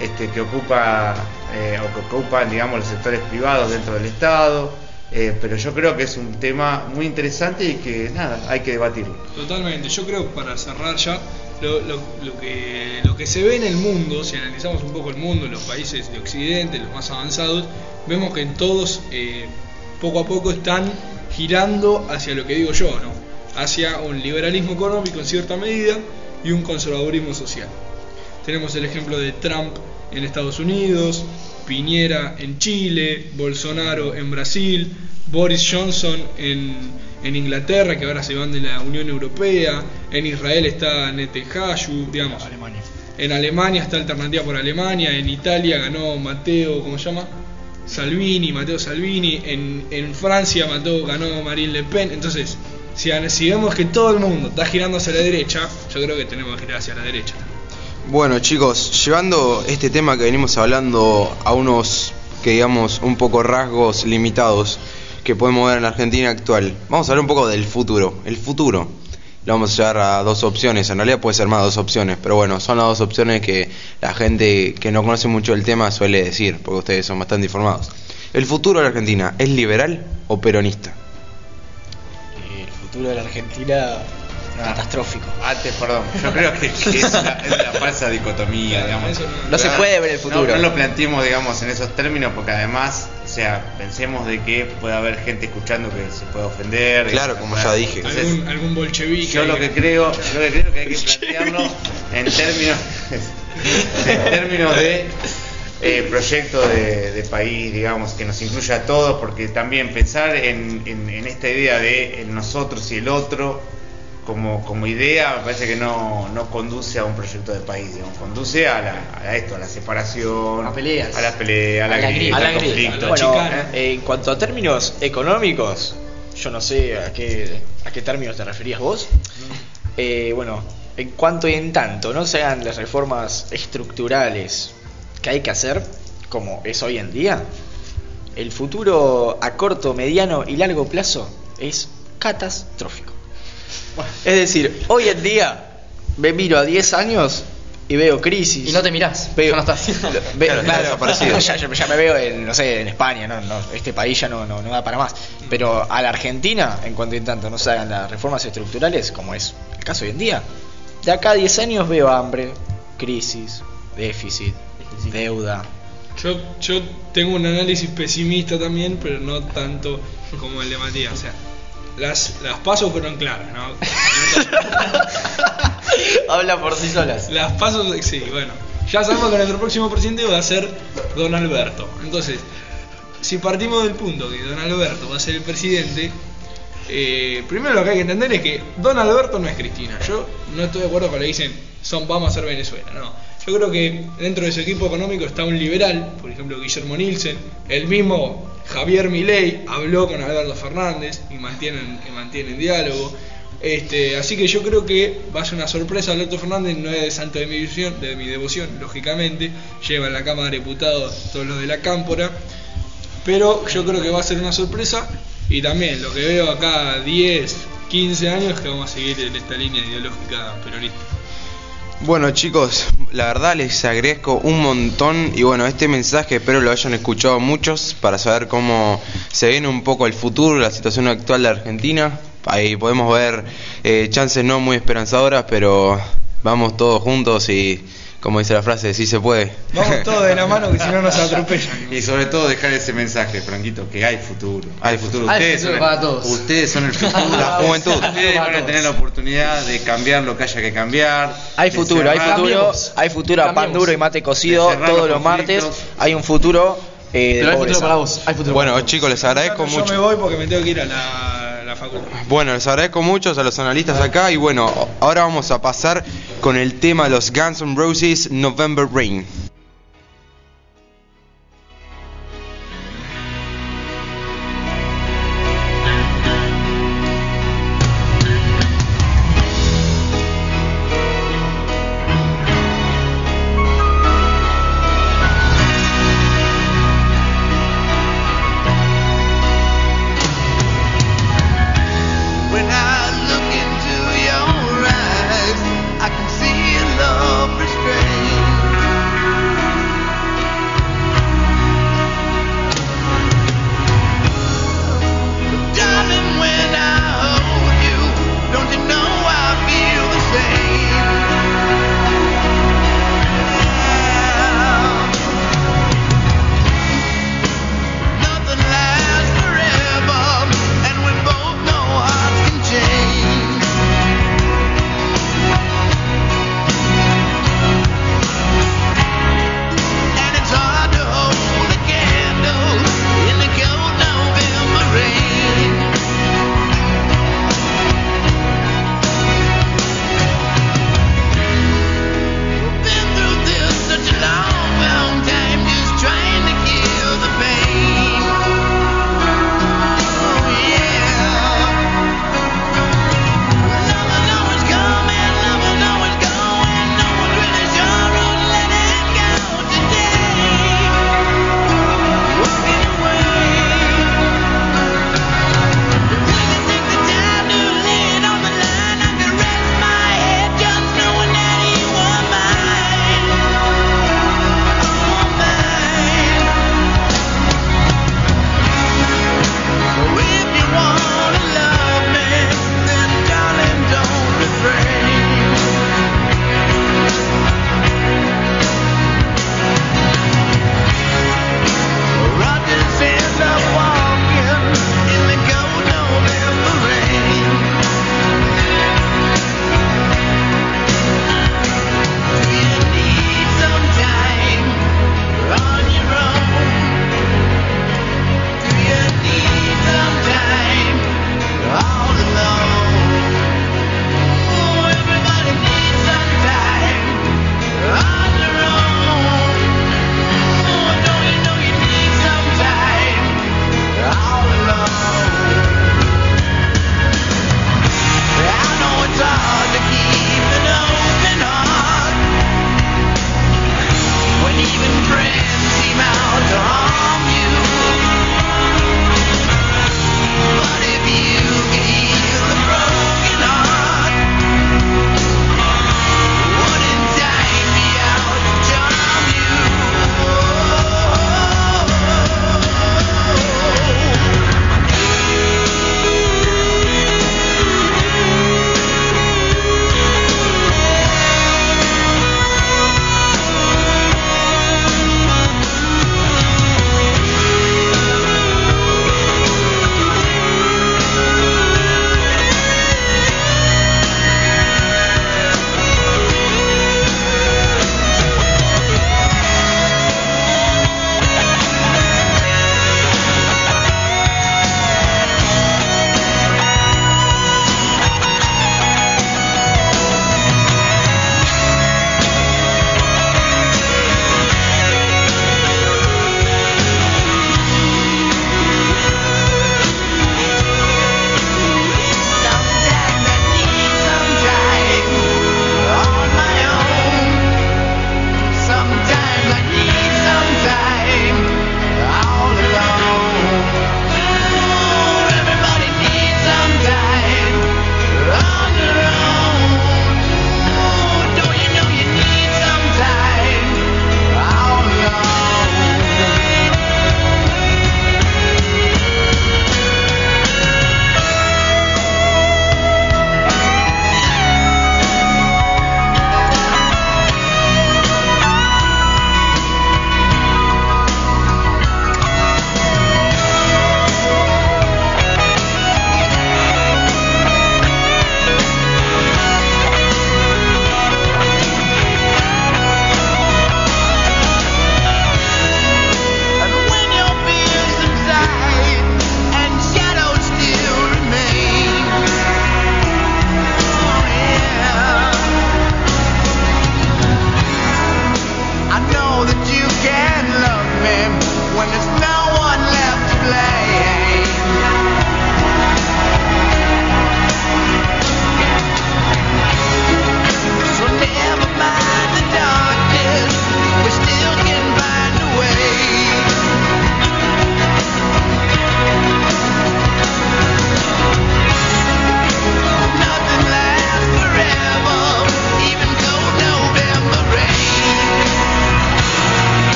este, que ocupa eh, o que ocupan digamos los sectores privados dentro del Estado. Eh, pero yo creo que es un tema muy interesante y que nada, hay que debatirlo. Totalmente, yo creo para cerrar ya, lo, lo- que, lo que se ve en el mundo, si analizamos un poco el mundo, los países de Occidente, los más avanzados, vemos que en todos eh, poco a poco están girando hacia lo que digo yo, ¿no? hacia un liberalismo económico en cierta medida y un conservadurismo social. Tenemos el ejemplo de Trump en Estados Unidos, Piñera en Chile, Bolsonaro en Brasil, Boris Johnson en, en Inglaterra, que ahora se van de la Unión Europea, en Israel está Netanyahu, digamos. En Alemania está Alternativa por Alemania, en Italia ganó Matteo, ¿cómo se llama? Salvini, Matteo Salvini, en, en Francia Mateo ganó Marine Le Pen, entonces si, si vemos que todo el mundo está girando hacia la derecha, yo creo que tenemos que girar hacia la derecha. Bueno chicos, llevando este tema que venimos hablando a unos que digamos un poco rasgos limitados que podemos ver en la Argentina actual, vamos a hablar un poco del futuro. El futuro lo vamos a llevar a dos opciones, en realidad puede ser más dos opciones, pero bueno, son las dos opciones que la gente que no conoce mucho el tema suele decir, porque ustedes son bastante informados. ¿El futuro de la Argentina es liberal o peronista? El futuro de la Argentina catastrófico. Antes, perdón, yo creo que, que es, la, es la falsa dicotomía, digamos. no- se puede ver el futuro. No, no lo planteemos, digamos, en esos términos, porque además, o sea, pensemos de que puede haber gente escuchando que se puede ofender. Claro, como ya dije. Entonces, algún, algún bolchevique. yo lo que creo, yo lo que creo que hay que plantearlo en términos, en términos de eh, proyecto de, de país, digamos, que nos incluya a todos, porque también pensar en, en- en esta idea de nosotros y el otro como, como idea me parece que no, no conduce a un proyecto de país, digamos, conduce a, la, a esto, a la separación, A peleas. a la pelea, a la, A la grita, grita. al A la conflicto. Bueno, eh, en cuanto a términos económicos, yo no sé a qué, a qué términos te referías vos. Eh, bueno, en cuanto y en tanto no se hagan las reformas estructurales que hay que hacer, como es hoy en día, el futuro a corto, mediano y largo plazo es catastrófico. Es decir, hoy en día me miro a 10 años y veo crisis. Y no te mirás, Veo, ya no estás. Ve- Claro, está desaparecido. ya, me veo en, no sé, en España, no, no, este país ya no, no, no da para más. Pero a la Argentina, en cuanto en tanto no se hagan las reformas estructurales, como es el caso hoy en día, de acá a 10 años veo hambre, crisis, déficit, deuda. Yo, yo tengo un análisis pesimista también, pero no tanto como el de Matías. O sea, las, las pasos fueron claras, ¿no? Habla por sí solas. Las pasos, sí, bueno. Ya sabemos que nuestro próximo presidente va a ser Don Alberto. Entonces, si partimos del punto que Don Alberto va a ser el presidente, eh, primero lo que hay que entender es que Don Alberto no es Cristina. Yo no estoy de acuerdo con lo que dicen, son vamos a ser Venezuela. No. Yo creo que dentro de su equipo económico está un liberal, por ejemplo Guillermo Nielsen, el mismo Javier Milei habló con Alberto Fernández y mantienen, mantienen diálogo. Este, así que yo creo que va a ser una sorpresa. Alberto Fernández no es de santo de mi, visión, de mi devoción, lógicamente. Lleva en la Cámara de Diputados todos los de la Cámpora. Pero yo creo que va a ser una sorpresa. Y también lo que veo acá 10, 15 años que vamos a seguir en esta línea ideológica peronista. Bueno chicos, la verdad les agradezco un montón y bueno, este mensaje espero lo hayan escuchado muchos para saber cómo se viene un poco el futuro, la situación actual de Argentina. Ahí podemos ver eh, chances no muy esperanzadoras, pero vamos todos juntos y como dice la frase, sí se puede. Vamos todos de la mano que si no nos atropellan. Y sobre todo dejar ese mensaje, Franquito, que hay futuro. Hay futuro. Hay Ustedes, futuro son, para el, todos. ustedes son el futuro. La juventud. Ustedes van a tener la oportunidad de cambiar lo que haya que cambiar. Hay futuro, hay futuro, hay futuro a pan duro y mate cocido todos los los martes. Hay un futuro eh, Pero hay futuro para vos, hay futuro Bueno para vos. chicos, les agradezco Yo me mucho. voy porque me tengo que ir a la, facultad. Bueno, les agradezco mucho a los analistas acá y bueno, ahora vamos a pasar con el tema de los Guns N' Roses November Rain.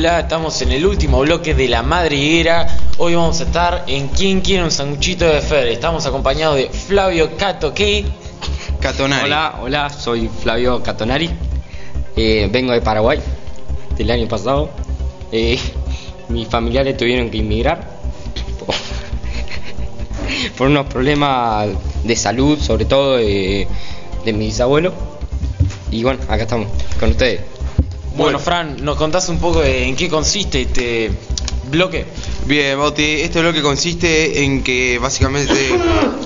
Hola, estamos en el último bloque de la madriguera. Hoy vamos a estar en ¿Quién quiere un sanguchito de Fer? Estamos acompañados de Flavio Cato, ¿qué? Catonari. Hola, hola, soy Flavio Catonari. Eh, vengo de Paraguay del año pasado. Eh, mis familiares tuvieron que inmigrar por, por unos problemas de salud, sobre todo de, de mi bisabuelo. Y bueno, acá estamos con ustedes. Bueno, Fran, ¿nos contás un poco de en qué consiste este bloque? Bien, Bauti, este bloque consiste en que básicamente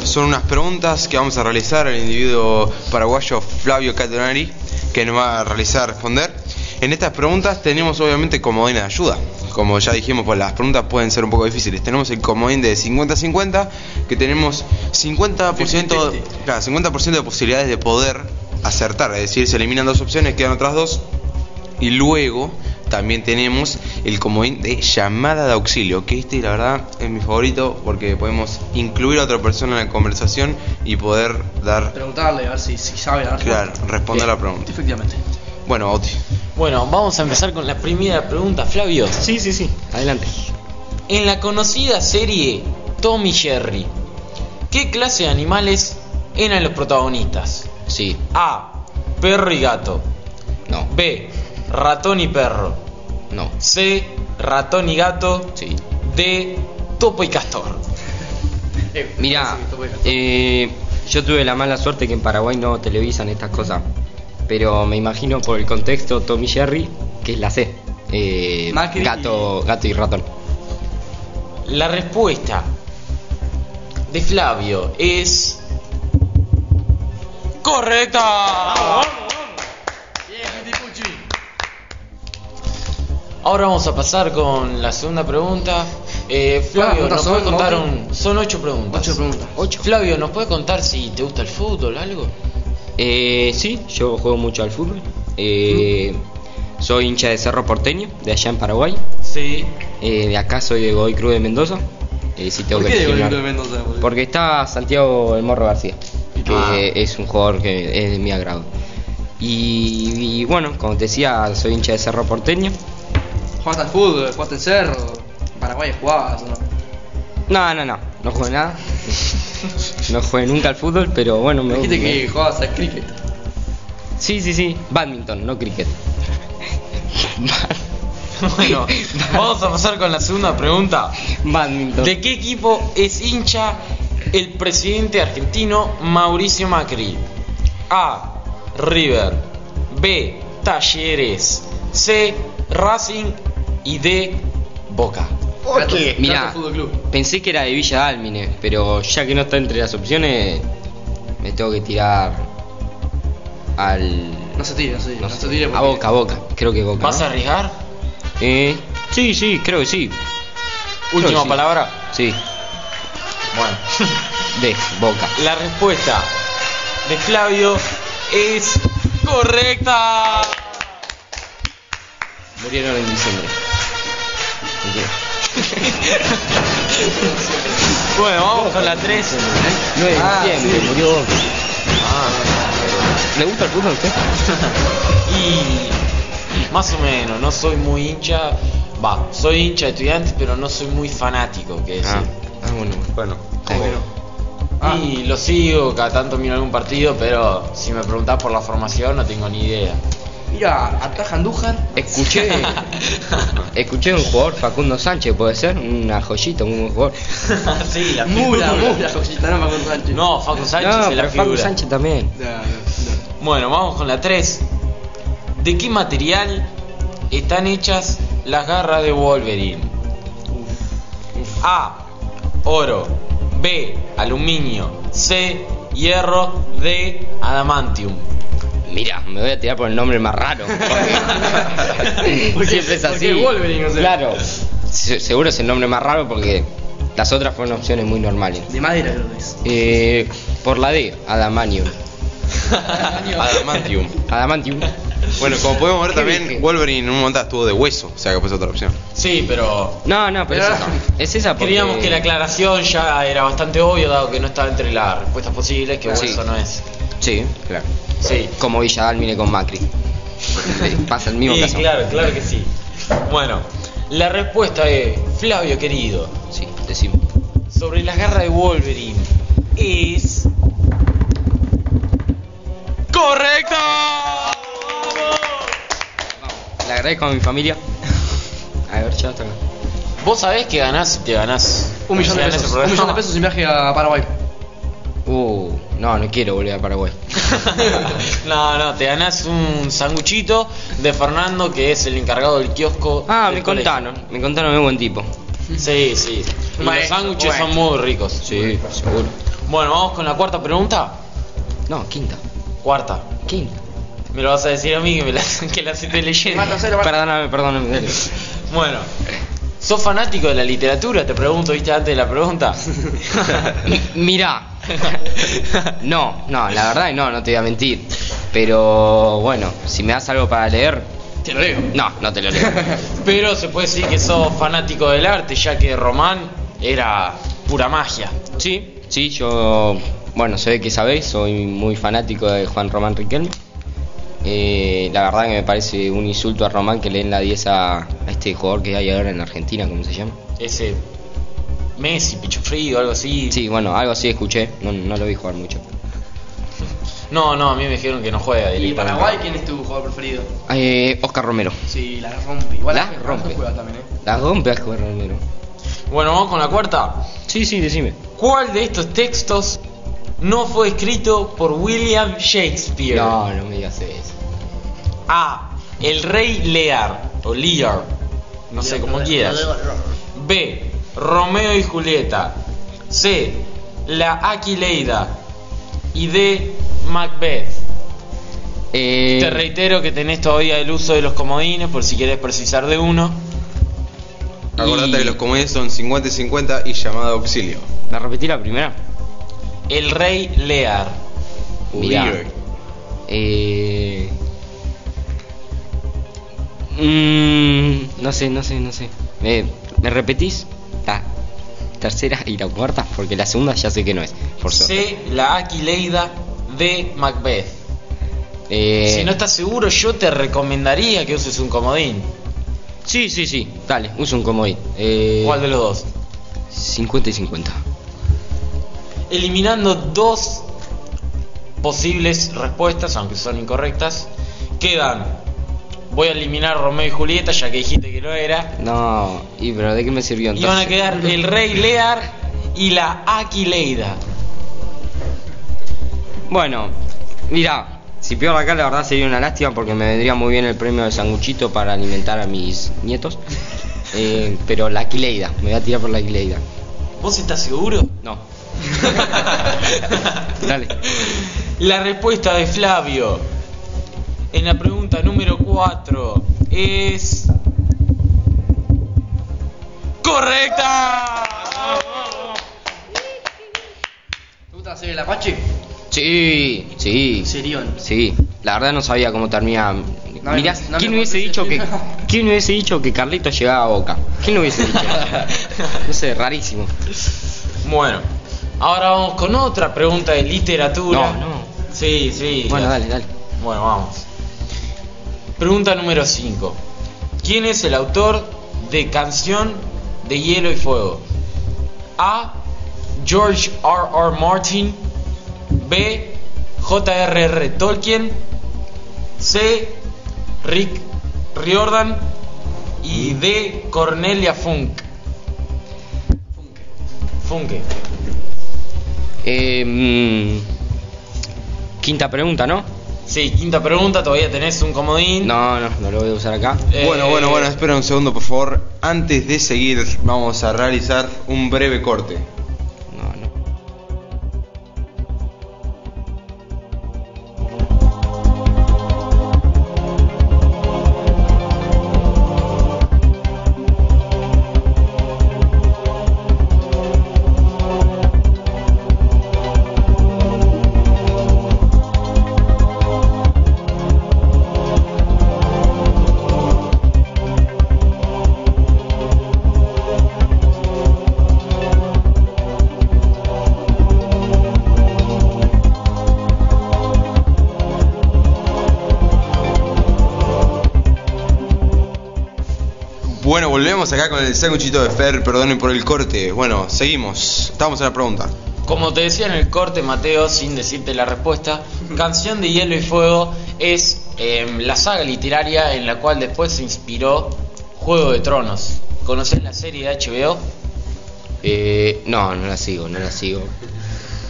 son unas preguntas que vamos a realizar al individuo paraguayo Flavio Catonari, que nos va a realizar responder. En estas preguntas tenemos obviamente comodín de ayuda. Como ya dijimos, pues las preguntas pueden ser un poco difíciles. Tenemos el comodín de 50-50, que tenemos 50%, claro, 50 de posibilidades de poder acertar. Es decir, se eliminan dos opciones, quedan otras dos. Y luego también tenemos el comodín de llamada de auxilio, que este la verdad es mi favorito porque podemos incluir a otra persona en la conversación y poder dar, Preguntarle a ver si, si sabe. dar. claro, responder la pregunta. Efectivamente. Bueno, Bauti. Bueno, vamos a empezar con la primera pregunta, Flavio. Sí, sí, sí, adelante. En la conocida serie Tom y Jerry, ¿qué clase de animales eran los protagonistas? Sí, A. Perro y gato. no, B. Ratón y perro. no, C. Ratón y gato. sí. D. Topo y castor. Mira, eh, yo tuve la mala suerte que en Paraguay no televisan estas cosas. Pero me imagino por el contexto Tommy Jerry, que es la C. Eh, gato, gato y ratón. La respuesta de Flavio es. ¡Correcta! Ahora vamos a pasar con la segunda pregunta. Eh, Flavio, ¿Cuántas ¿nos son, puede contar un.? Son ocho preguntas. Ocho preguntas. Ocho. Flavio, ¿nos puede contar si te gusta el fútbol o algo? Eh, sí, yo juego mucho al fútbol. Eh, soy hincha de Cerro Porteño, de allá en Paraguay. Sí. Eh, de acá soy de Godoy Cruz de Mendoza. Eh, sí tengo ¿Por que qué de elegir Godoy de Mendoza? Porque- Porque está Santiago El Morro García, que Ah. es un jugador que es de mi agrado. Y, y bueno, como te decía, soy hincha de Cerro Porteño. ¿Jugaste al fútbol? ¿Jugaste en cerro? En Paraguay jugabas, ¿no? No, no, no, no jugué nada. no jugué nunca al fútbol, pero bueno, me Dijiste me- que jugabas al cricket. Sí, sí, sí, badminton, no cricket. Bueno, vamos a pasar con la segunda pregunta. badminton. ¿De qué equipo es hincha el presidente argentino Mauricio Macri? A. River. B. Talleres. C. Racing. Y D. Boca. Fútbol Club. pensé que era de Villa Dálmine, pero ya que no está entre las opciones, me tengo que tirar al... No se tire, no se tire. no se tire a Boca, a Boca, creo que Boca. ¿Vas ¿no? a arriesgar? Eh, sí, sí, creo que sí. Creo Última que sí. palabra. Sí, Bueno, de Boca. la respuesta de Flavio es correcta. Murieron en diciembre. Bueno, vamos con la 3. 9 de Ah, diciembre, sí. murió Boca. ¿Le gusta el fútbol a usted? Y más o menos, no soy muy hincha. Va, soy hincha de estudiantes, pero no soy muy fanático, que decir. Ah, ah, bueno. Bueno. Ah. Y lo sigo, cada tanto miro algún partido, pero si me preguntás por la formación no tengo ni idea. Mira, ataja Andújar. Escuché, escuché un jugador, Facundo Sánchez, puede ser, una joyita, un buen jugador. sí, la figura. mula, Josita, no me acuerdo Sánchez. No, Facu Sánchez no, es la pero figura. Sánchez también. No, no, no. Bueno, vamos con la 3. ¿De qué material están hechas las garras de Wolverine? A. Oro. B. Aluminio. C. Hierro. D. Adamantium. Mira, me voy a tirar por el nombre más raro. Porque- Siempre es así. es Wolverine, o sea. Claro, se- seguro es el nombre más raro porque las otras fueron opciones muy normales. De madera creo que es. Eh, por la D, Adamantium. Adamantium. Adamantium. Bueno, como podemos ver ¿Qué también? Wolverine en un momento estuvo de hueso, o sea que pues otra opción. Sí, pero No, no, pero es esa. Es esa porque... creíamos que la aclaración ya era bastante obvio, dado que no estaba entre las respuestas posibles, que Sí. eso no es. Sí, claro. Sí. Como Villa Dálmine con Macri. Pasa el mismo Sí, caso. claro, claro que sí. Bueno, la respuesta es, Flavio querido, Sí, decime. sobre las garras de Wolverine es... ¡Correcto! Le agradezco a mi familia. A ver, ya está acá. Vos sabés que ganás si te ganás Un millón de ganás pesos. Un millón de pesos sin viaje a Paraguay. Uh, no, no quiero volver a Paraguay. no, no, te ganás un sanguchito de Fernando que es el encargado del kiosco. Ah, del me colegio. contaron, me contaron es buen tipo. Sí, sí. Y los sándwiches son muy ricos. Sí, seguro. Bueno, vamos con la cuarta pregunta. No, quinta. Cuarta. Quinta. Me lo vas a decir a mí que, me la, que la estoy leyendo. Perdóname, perdóname. dale. Bueno, ¿sos fanático de la literatura? Te pregunto, ¿viste antes de la pregunta? Mirá. No, no, la verdad no, no te voy a mentir. Pero bueno, si me das algo para leer, Te lo digo. no, no te lo leo. Pero se puede decir que sos fanático del arte, ya que Román era pura magia. Sí, sí, yo, bueno, se ve que sabéis, soy muy fanático de Juan Román Riquelme. Eh, la verdad que me parece un insulto a Román que le den la 10 a, a este jugador que hay ahora en Argentina, ¿cómo se llama? Ese Messi, Picho Frío, algo así. Sí, bueno, algo así escuché, no, no lo vi jugar mucho. No, no, a mí me dijeron que no juega ¿Y. Paraguay quién es tu jugador preferido? Eh, Oscar Romero. Sí, la rompe. Igual La rompe. juega también, ¿eh? La rompe a Oscar Romero. Bueno, vamos con la cuarta. Sí, sí, decime. ¿Cuál de estos textos no fue escrito por William Shakespeare? No, no me digas eso. A. El rey Lear o Lear, no sé cómo quieras. B. Romeo y Julieta. C. La Aquileida. Y D. Macbeth. Eh, Te reitero que tenés todavía el uso de los comodines por si querés precisar de uno. Acordate Y- que los comedios son 50 y 50 y llamado auxilio. ¿La repetí la primera? El rey Lear. Mirá. Lear. Eh... mm, no sé, no sé, no sé. Eh, ¿Me repetís la tercera y la cuarta? Porque la segunda ya sé que no es, por. C. La Aquileida. D. Macbeth. Eh, Si no estás seguro, yo te recomendaría que uses un comodín. Sí, sí, sí. Dale, uso un comodín. Eh, ¿Cuál de los dos? 50 y 50. Eliminando dos posibles respuestas, aunque son incorrectas, quedan. Voy a eliminar Romeo y Julieta, ya que dijiste que lo era. No, y pero ¿de qué me sirvió Y entonces? van a quedar el rey Lear y la Aquileida. Bueno, mira, si pierdo acá la verdad sería una lástima porque me vendría muy bien el premio de sanguchito para alimentar a mis nietos. Eh, pero la Aquileida, me voy a tirar por la Aquileida. ¿Vos estás seguro? No. Dale. La respuesta de Flavio en la pregunta número 4 es. ¡Correcta! ¿Te gusta serie El Apache? Sí, sí. Serión. Sí, la verdad no sabía cómo termina. No, Mirá, no me ¿quién hubiese dicho que quién hubiese dicho que Carlitos llegaba a Boca? ¿Quién hubiese dicho? No sé, rarísimo. Bueno, ahora vamos con otra pregunta de literatura. No, no. Sí, sí. Bueno, dale, dale. Bueno, vamos. Pregunta número 5. ¿Quién es el autor de Canción de Hielo y Fuego? A. George R. R. Martin. B. J.R.R. Tolkien. C. Rick Riordan. Y D. Cornelia Funk. Funke. Eh, quinta pregunta, ¿no? Sí, quinta pregunta, todavía tenés un comodín. No, no, no lo voy a usar acá. Eh, Bueno, bueno, bueno, espera un segundo, por favor. Antes de seguir, vamos a realizar un breve corte. Volvemos acá con el sanguchito de Fer, perdonen por el corte. Bueno, seguimos. Estamos en la pregunta. Como te decía en el corte, Mateo, sin decirte la respuesta, Canción de Hielo y Fuego es em, la saga literaria en la cual después se inspiró Juego de Tronos. ¿Conocés la serie de HBO? Eh, no, no la sigo, no la sigo.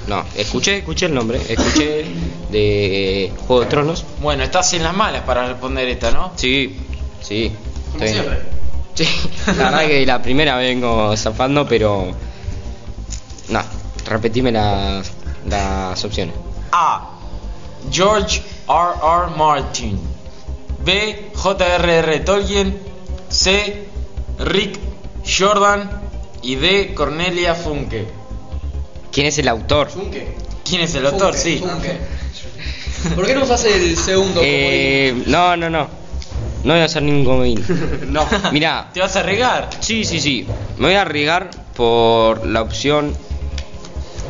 No, escuché, escuché el nombre, escuché de Juego de Tronos. Bueno, estás en las malas para responder esta, ¿no? Sí, sí. estoy en- Sí, la verdad que la primera vengo zafando, pero. No, repetime las, las opciones. A. George R. R. Martin. B. J.R.R. Tolkien. C. Rick Jordan. Y D. Cornelia Funke. ¿Quién es el autor? ¿Quién es el autor? Sí. ¿Por qué no usas el segundo Eh, no, no, no. No voy a hacer ningún comodín. No. Mirá, ¿Te vas a regar? sí, sí, sí. Me voy a arriesgar por la opción.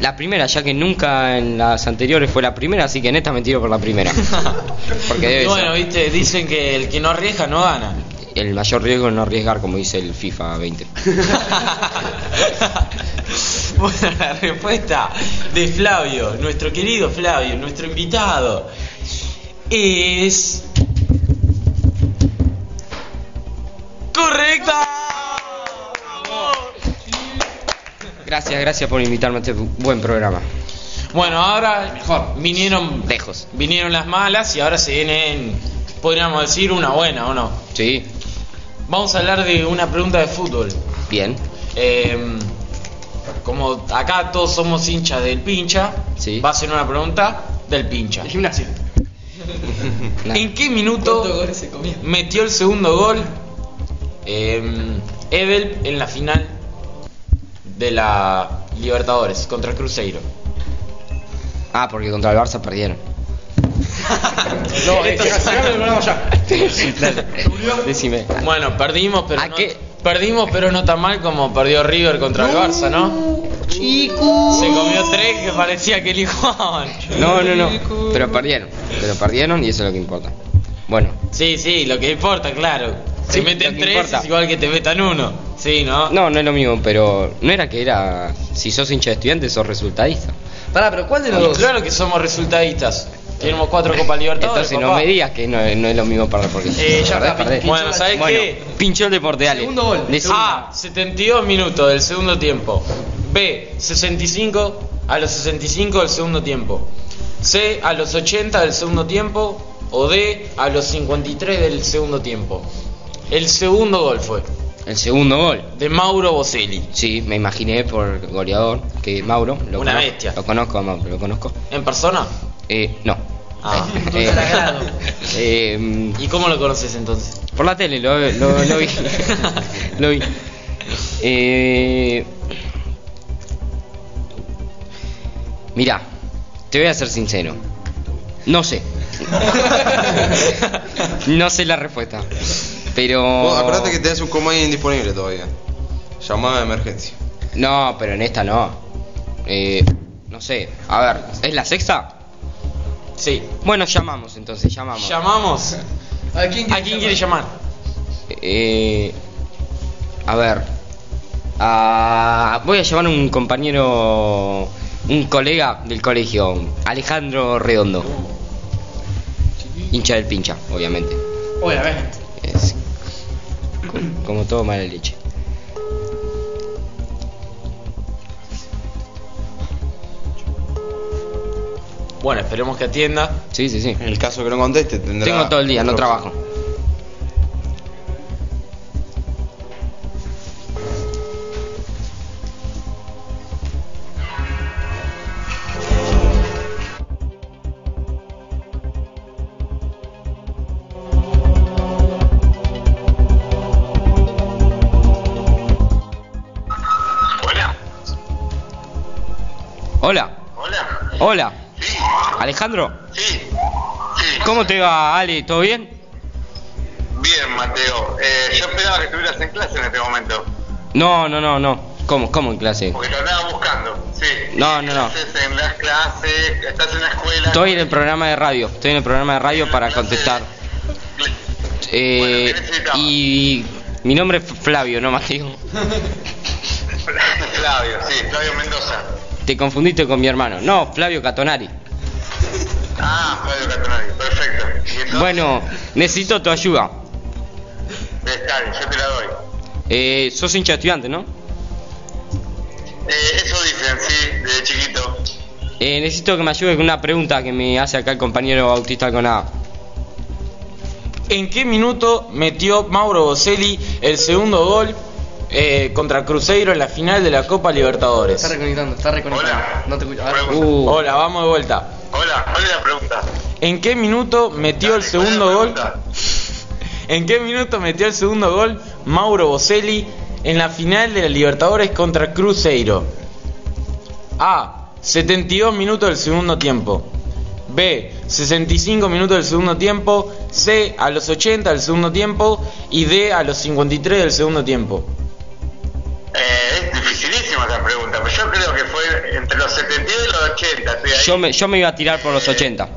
La primera, ya que nunca en las anteriores fue la primera, así que en esta me tiro por la primera. Porque debe bueno, ser. viste, dicen que el que no arriesga no gana. El mayor riesgo es no arriesgar, como dice el FIFA 20. bueno, la respuesta de Flavio, nuestro querido Flavio, nuestro invitado, es. ¡Correcta! Gracias, gracias por invitarme a este buen programa. Bueno, ahora vinieron Lejos. vinieron las malas y ahora se vienen, podríamos decir, una buena, ¿o no? Sí, Vamos a hablar de una pregunta de fútbol. bien. Eh, como acá todos somos hinchas del pincha, Sí. va a ser una pregunta del pincha. El gimnasio. ¿En qué minuto metió el segundo gol eh, Edel en la final de la Libertadores contra el Cruzeiro? Ah, porque contra el Barça perdieron. No, eh, programa ya. Decime. Bueno, perdimos, pero ¿A no, qué? perdimos, pero no tan mal como perdió River contra el Barça, ¿no? Chico. Se comió tres que parecía que lijuaban. No, no, no. Pero perdieron. Pero perdieron y eso es lo que importa. Bueno, Sí, sí, lo que importa, claro. Sí, Se meten tres es igual que te metan uno. Sí, ¿no? no, no es lo mismo, pero no era que era. Si sos hincha de estudiantes, sos resultadista. Pará, pero ¿cuál de los dos? claro que somos resultadistas. Tenemos cuatro Copas Libertadores. Entonces no papá. me digas que no, no es lo mismo perder porque. Eh, ya está, pinchó Bueno, ¿sabes Bueno, qué? pinchó el deporte, dale. Segundo gol. Decime. A, 72 minutos del segundo tiempo. B, 65 a los 65 del segundo tiempo. C, a los 80 del segundo tiempo. O D, a los 53 del segundo tiempo. El segundo gol fue El segundo gol. de Mauro Boselli. Sí, me imaginé por goleador que Mauro. Lo Una conozco- bestia. Lo conozco a Mauro, lo conozco. ¿En persona? Eh, no. Ah. Eh, eh, mm, ¿Y cómo lo conoces entonces? por la tele, lo, lo, lo vi. lo vi. Eh, mira, te voy a ser sincero. No sé. no sé la respuesta. Pero. Vos acordate que tenés un comodín disponible todavía. Llamada de emergencia. No, pero en esta no. Eh, no sé. A ver, ¿es la sexta? Sí. Bueno, llamamos entonces, llamamos. ¿Llamamos? ¿A quién ¿A quién quiere llamar? Eh, a ver. a- voy a llamar a un compañero, un colega del colegio, Alejandro Redondo. Hincha del pincha, obviamente. Obviamente. Como todo mala leche. Bueno, esperemos que atienda. Sí, sí, sí. En el caso que no conteste, tendrá. Tengo todo el día, no trabajo. Alejandro, Sí. Sí. ¿cómo te va, Ale? ¿Todo bien? Bien, Mateo. Eh, yo esperaba que estuvieras en clase en este momento. No, no, no, no. ¿Cómo, cómo en clase? Porque te andaba buscando. Sí. No, no, no. Estás en las clases, estás en la escuela. Estoy en el programa de radio. Estoy en el programa de radio para contestar. Eh, Bueno, y Mi nombre es Flavio, no Mateo. Flavio, sí, Flavio Mendoza. Te confundiste con mi hermano. No, Flavio Catonari. Ah, Flavio Catonari, perfecto. Y entonces, Bueno, necesito tu ayuda. bien, yo te la doy. Eh, sos hincha de estudiante, ¿no? Eh, eso dicen, sí, desde chiquito. Eh, necesito que me ayudes con una pregunta que me hace acá el compañero Bautista Alconada. ¿En qué minuto metió Mauro Boselli el segundo gol eh, contra Cruzeiro en la final de la Copa Libertadores? Está reconectando, está reconectando. Hola. No te escucho. A ver. Uh, Hola, vamos de vuelta. Hola, ¿cuál es la pregunta? ¿En qué minuto metió el Dale, ¿cuál es la segundo gol? ¿En qué minuto metió el segundo gol Mauro Boselli en la final de la Libertadores contra Cruzeiro? A. 72 minutos del segundo tiempo. B. 65 minutos del segundo tiempo. C. A los 80 del segundo tiempo. Y D. A los 53 del segundo tiempo. Eh, es pero yo creo que fue entre los 72 y los 80. Estoy ahí. yo, me, yo me iba a tirar por los 80.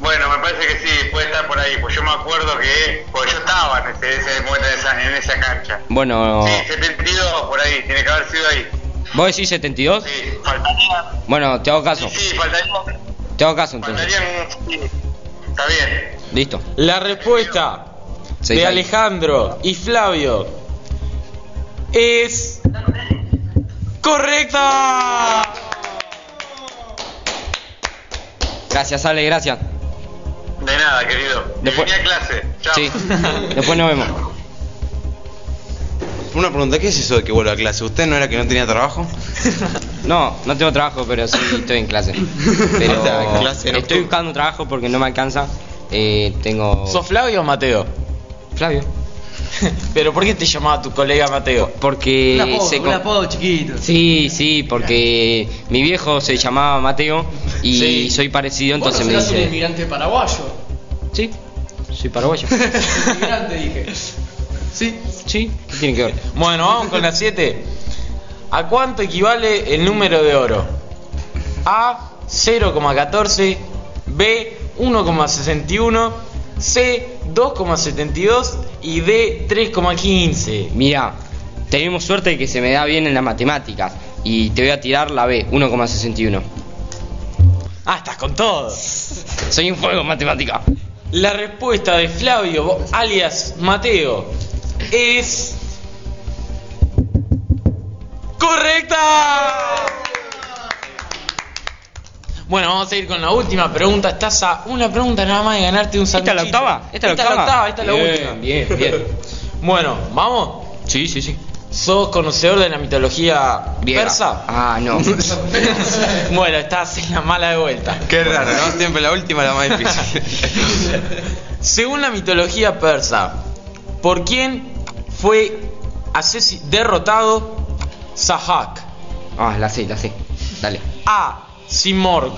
Bueno, me parece que sí, puede estar por ahí, pues yo me acuerdo que, porque yo estaba en ese, en esa, en esa cancha. Bueno, Sí, 72 por ahí, tiene que haber sido ahí. ¿vos decís 72? Sí, faltaría. Bueno, te hago caso. Sí, sí, faltaría. Te hago caso entonces. Faltarían. sí, Está bien. Listo. La respuesta de. Alejandro y Flavio es correcta. Gracias, Ale, gracias. De nada, querido. Después- Venía a clase. Chao. Sí. Después nos vemos. Una pregunta, ¿qué es eso de que vuelva a clase? ¿Usted no era que no tenía trabajo? No, no tengo trabajo, pero sí estoy en clase. Pero en clase, no. estoy buscando trabajo porque no me alcanza. Eh, tengo. ¿Sos Flavio o Mateo? Flavio. ¿Pero por qué te llamaba tu colega Mateo? Porque Un apodo, se un apodo chiquito. Sí, sí, porque mi viejo se llamaba Mateo y Sí. soy parecido, Vos entonces no me serás un dice. inmigrante paraguayo. Sí, soy paraguayo. inmigrante dije. Sí. Sí, ¿qué tiene que ver? Bueno, vamos con la 7. ¿A cuánto equivale el número de oro? A 0,14, B 1,61, C 2,72 y D 3,15. Mira, tenemos suerte de que se me da bien en las matemáticas y te voy a tirar la B, 1,61. Ah, estás con todo. Soy un fuego en matemática. La respuesta de Flavio, alias Mateo, es. ¡Correcta! Bueno, vamos a ir con la última pregunta. Estás a una pregunta nada más de ganarte un ¿Esta es la octava? ¿Esta es la octava? Esta es la Bien, última. bien, bien. Bueno, ¿vamos? Sí, sí, sí. ¿Sos conocedor de la mitología Griega. persa? Ah, no. bueno, estás en la mala de vuelta. Qué raro, ¿no? Siempre la última la más difícil. Según la mitología persa, ¿por quién fue derrotado Sahak? Ah, la sé, la sé. Dale. A. Simorg.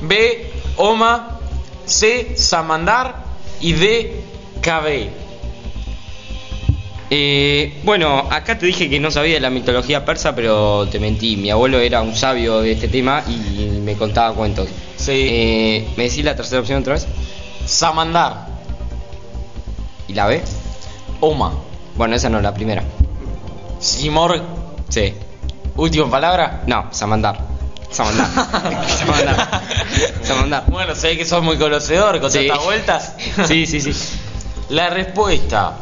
B. Oma. C. Samandar. Y D. Kabe. Eh, bueno, acá te dije que no sabía de la mitología persa, pero te mentí. Mi abuelo era un sabio de este tema y me contaba cuentos. Sí. Eh, ¿Me decís la tercera opción otra vez? Samandar. ¿Y la B? Oma. Bueno, esa no, la primera. Simorg. Sí. Última palabra. No, Samandar. Samandar. Samandar. Samandar. Bueno, sé que sos muy conocedor con Sí. tantas vueltas. Sí, sí, sí. La respuesta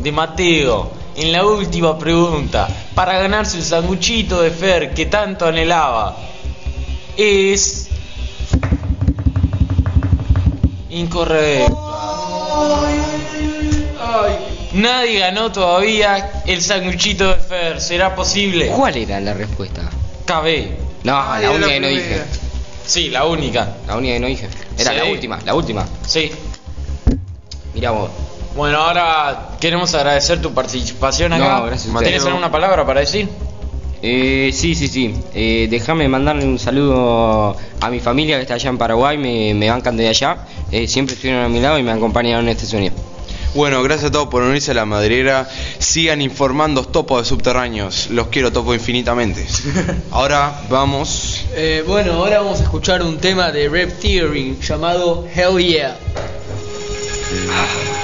de Mateo en la última pregunta para ganarse el sanguchito de Fer que tanto anhelaba es incorrecto. Nadie ganó todavía el sanguchito de Fer. ¿Será posible? ¿Cuál era la respuesta? KB. No, Ay, la única la que no dije. Sí, la única. La única que no dije. Era Sí. la última, la última. Sí. Mirá vos. Bueno, ahora queremos agradecer tu participación acá. No, gracias ¿Tienes alguna palabra para decir? Eh, sí, sí, sí. Eh, déjame mandarle un saludo a mi familia que está allá en Paraguay, me, me bancan de allá. Eh, siempre estuvieron a mi lado y me acompañaron en este sueño. Bueno, gracias a todos por unirse a la madriguera. Sigan informando topos de subterráneos. Los quiero topo infinitamente. Ahora vamos. Eh, bueno, ahora vamos a escuchar un tema de Rap Theory llamado Hell Yeah. Ah.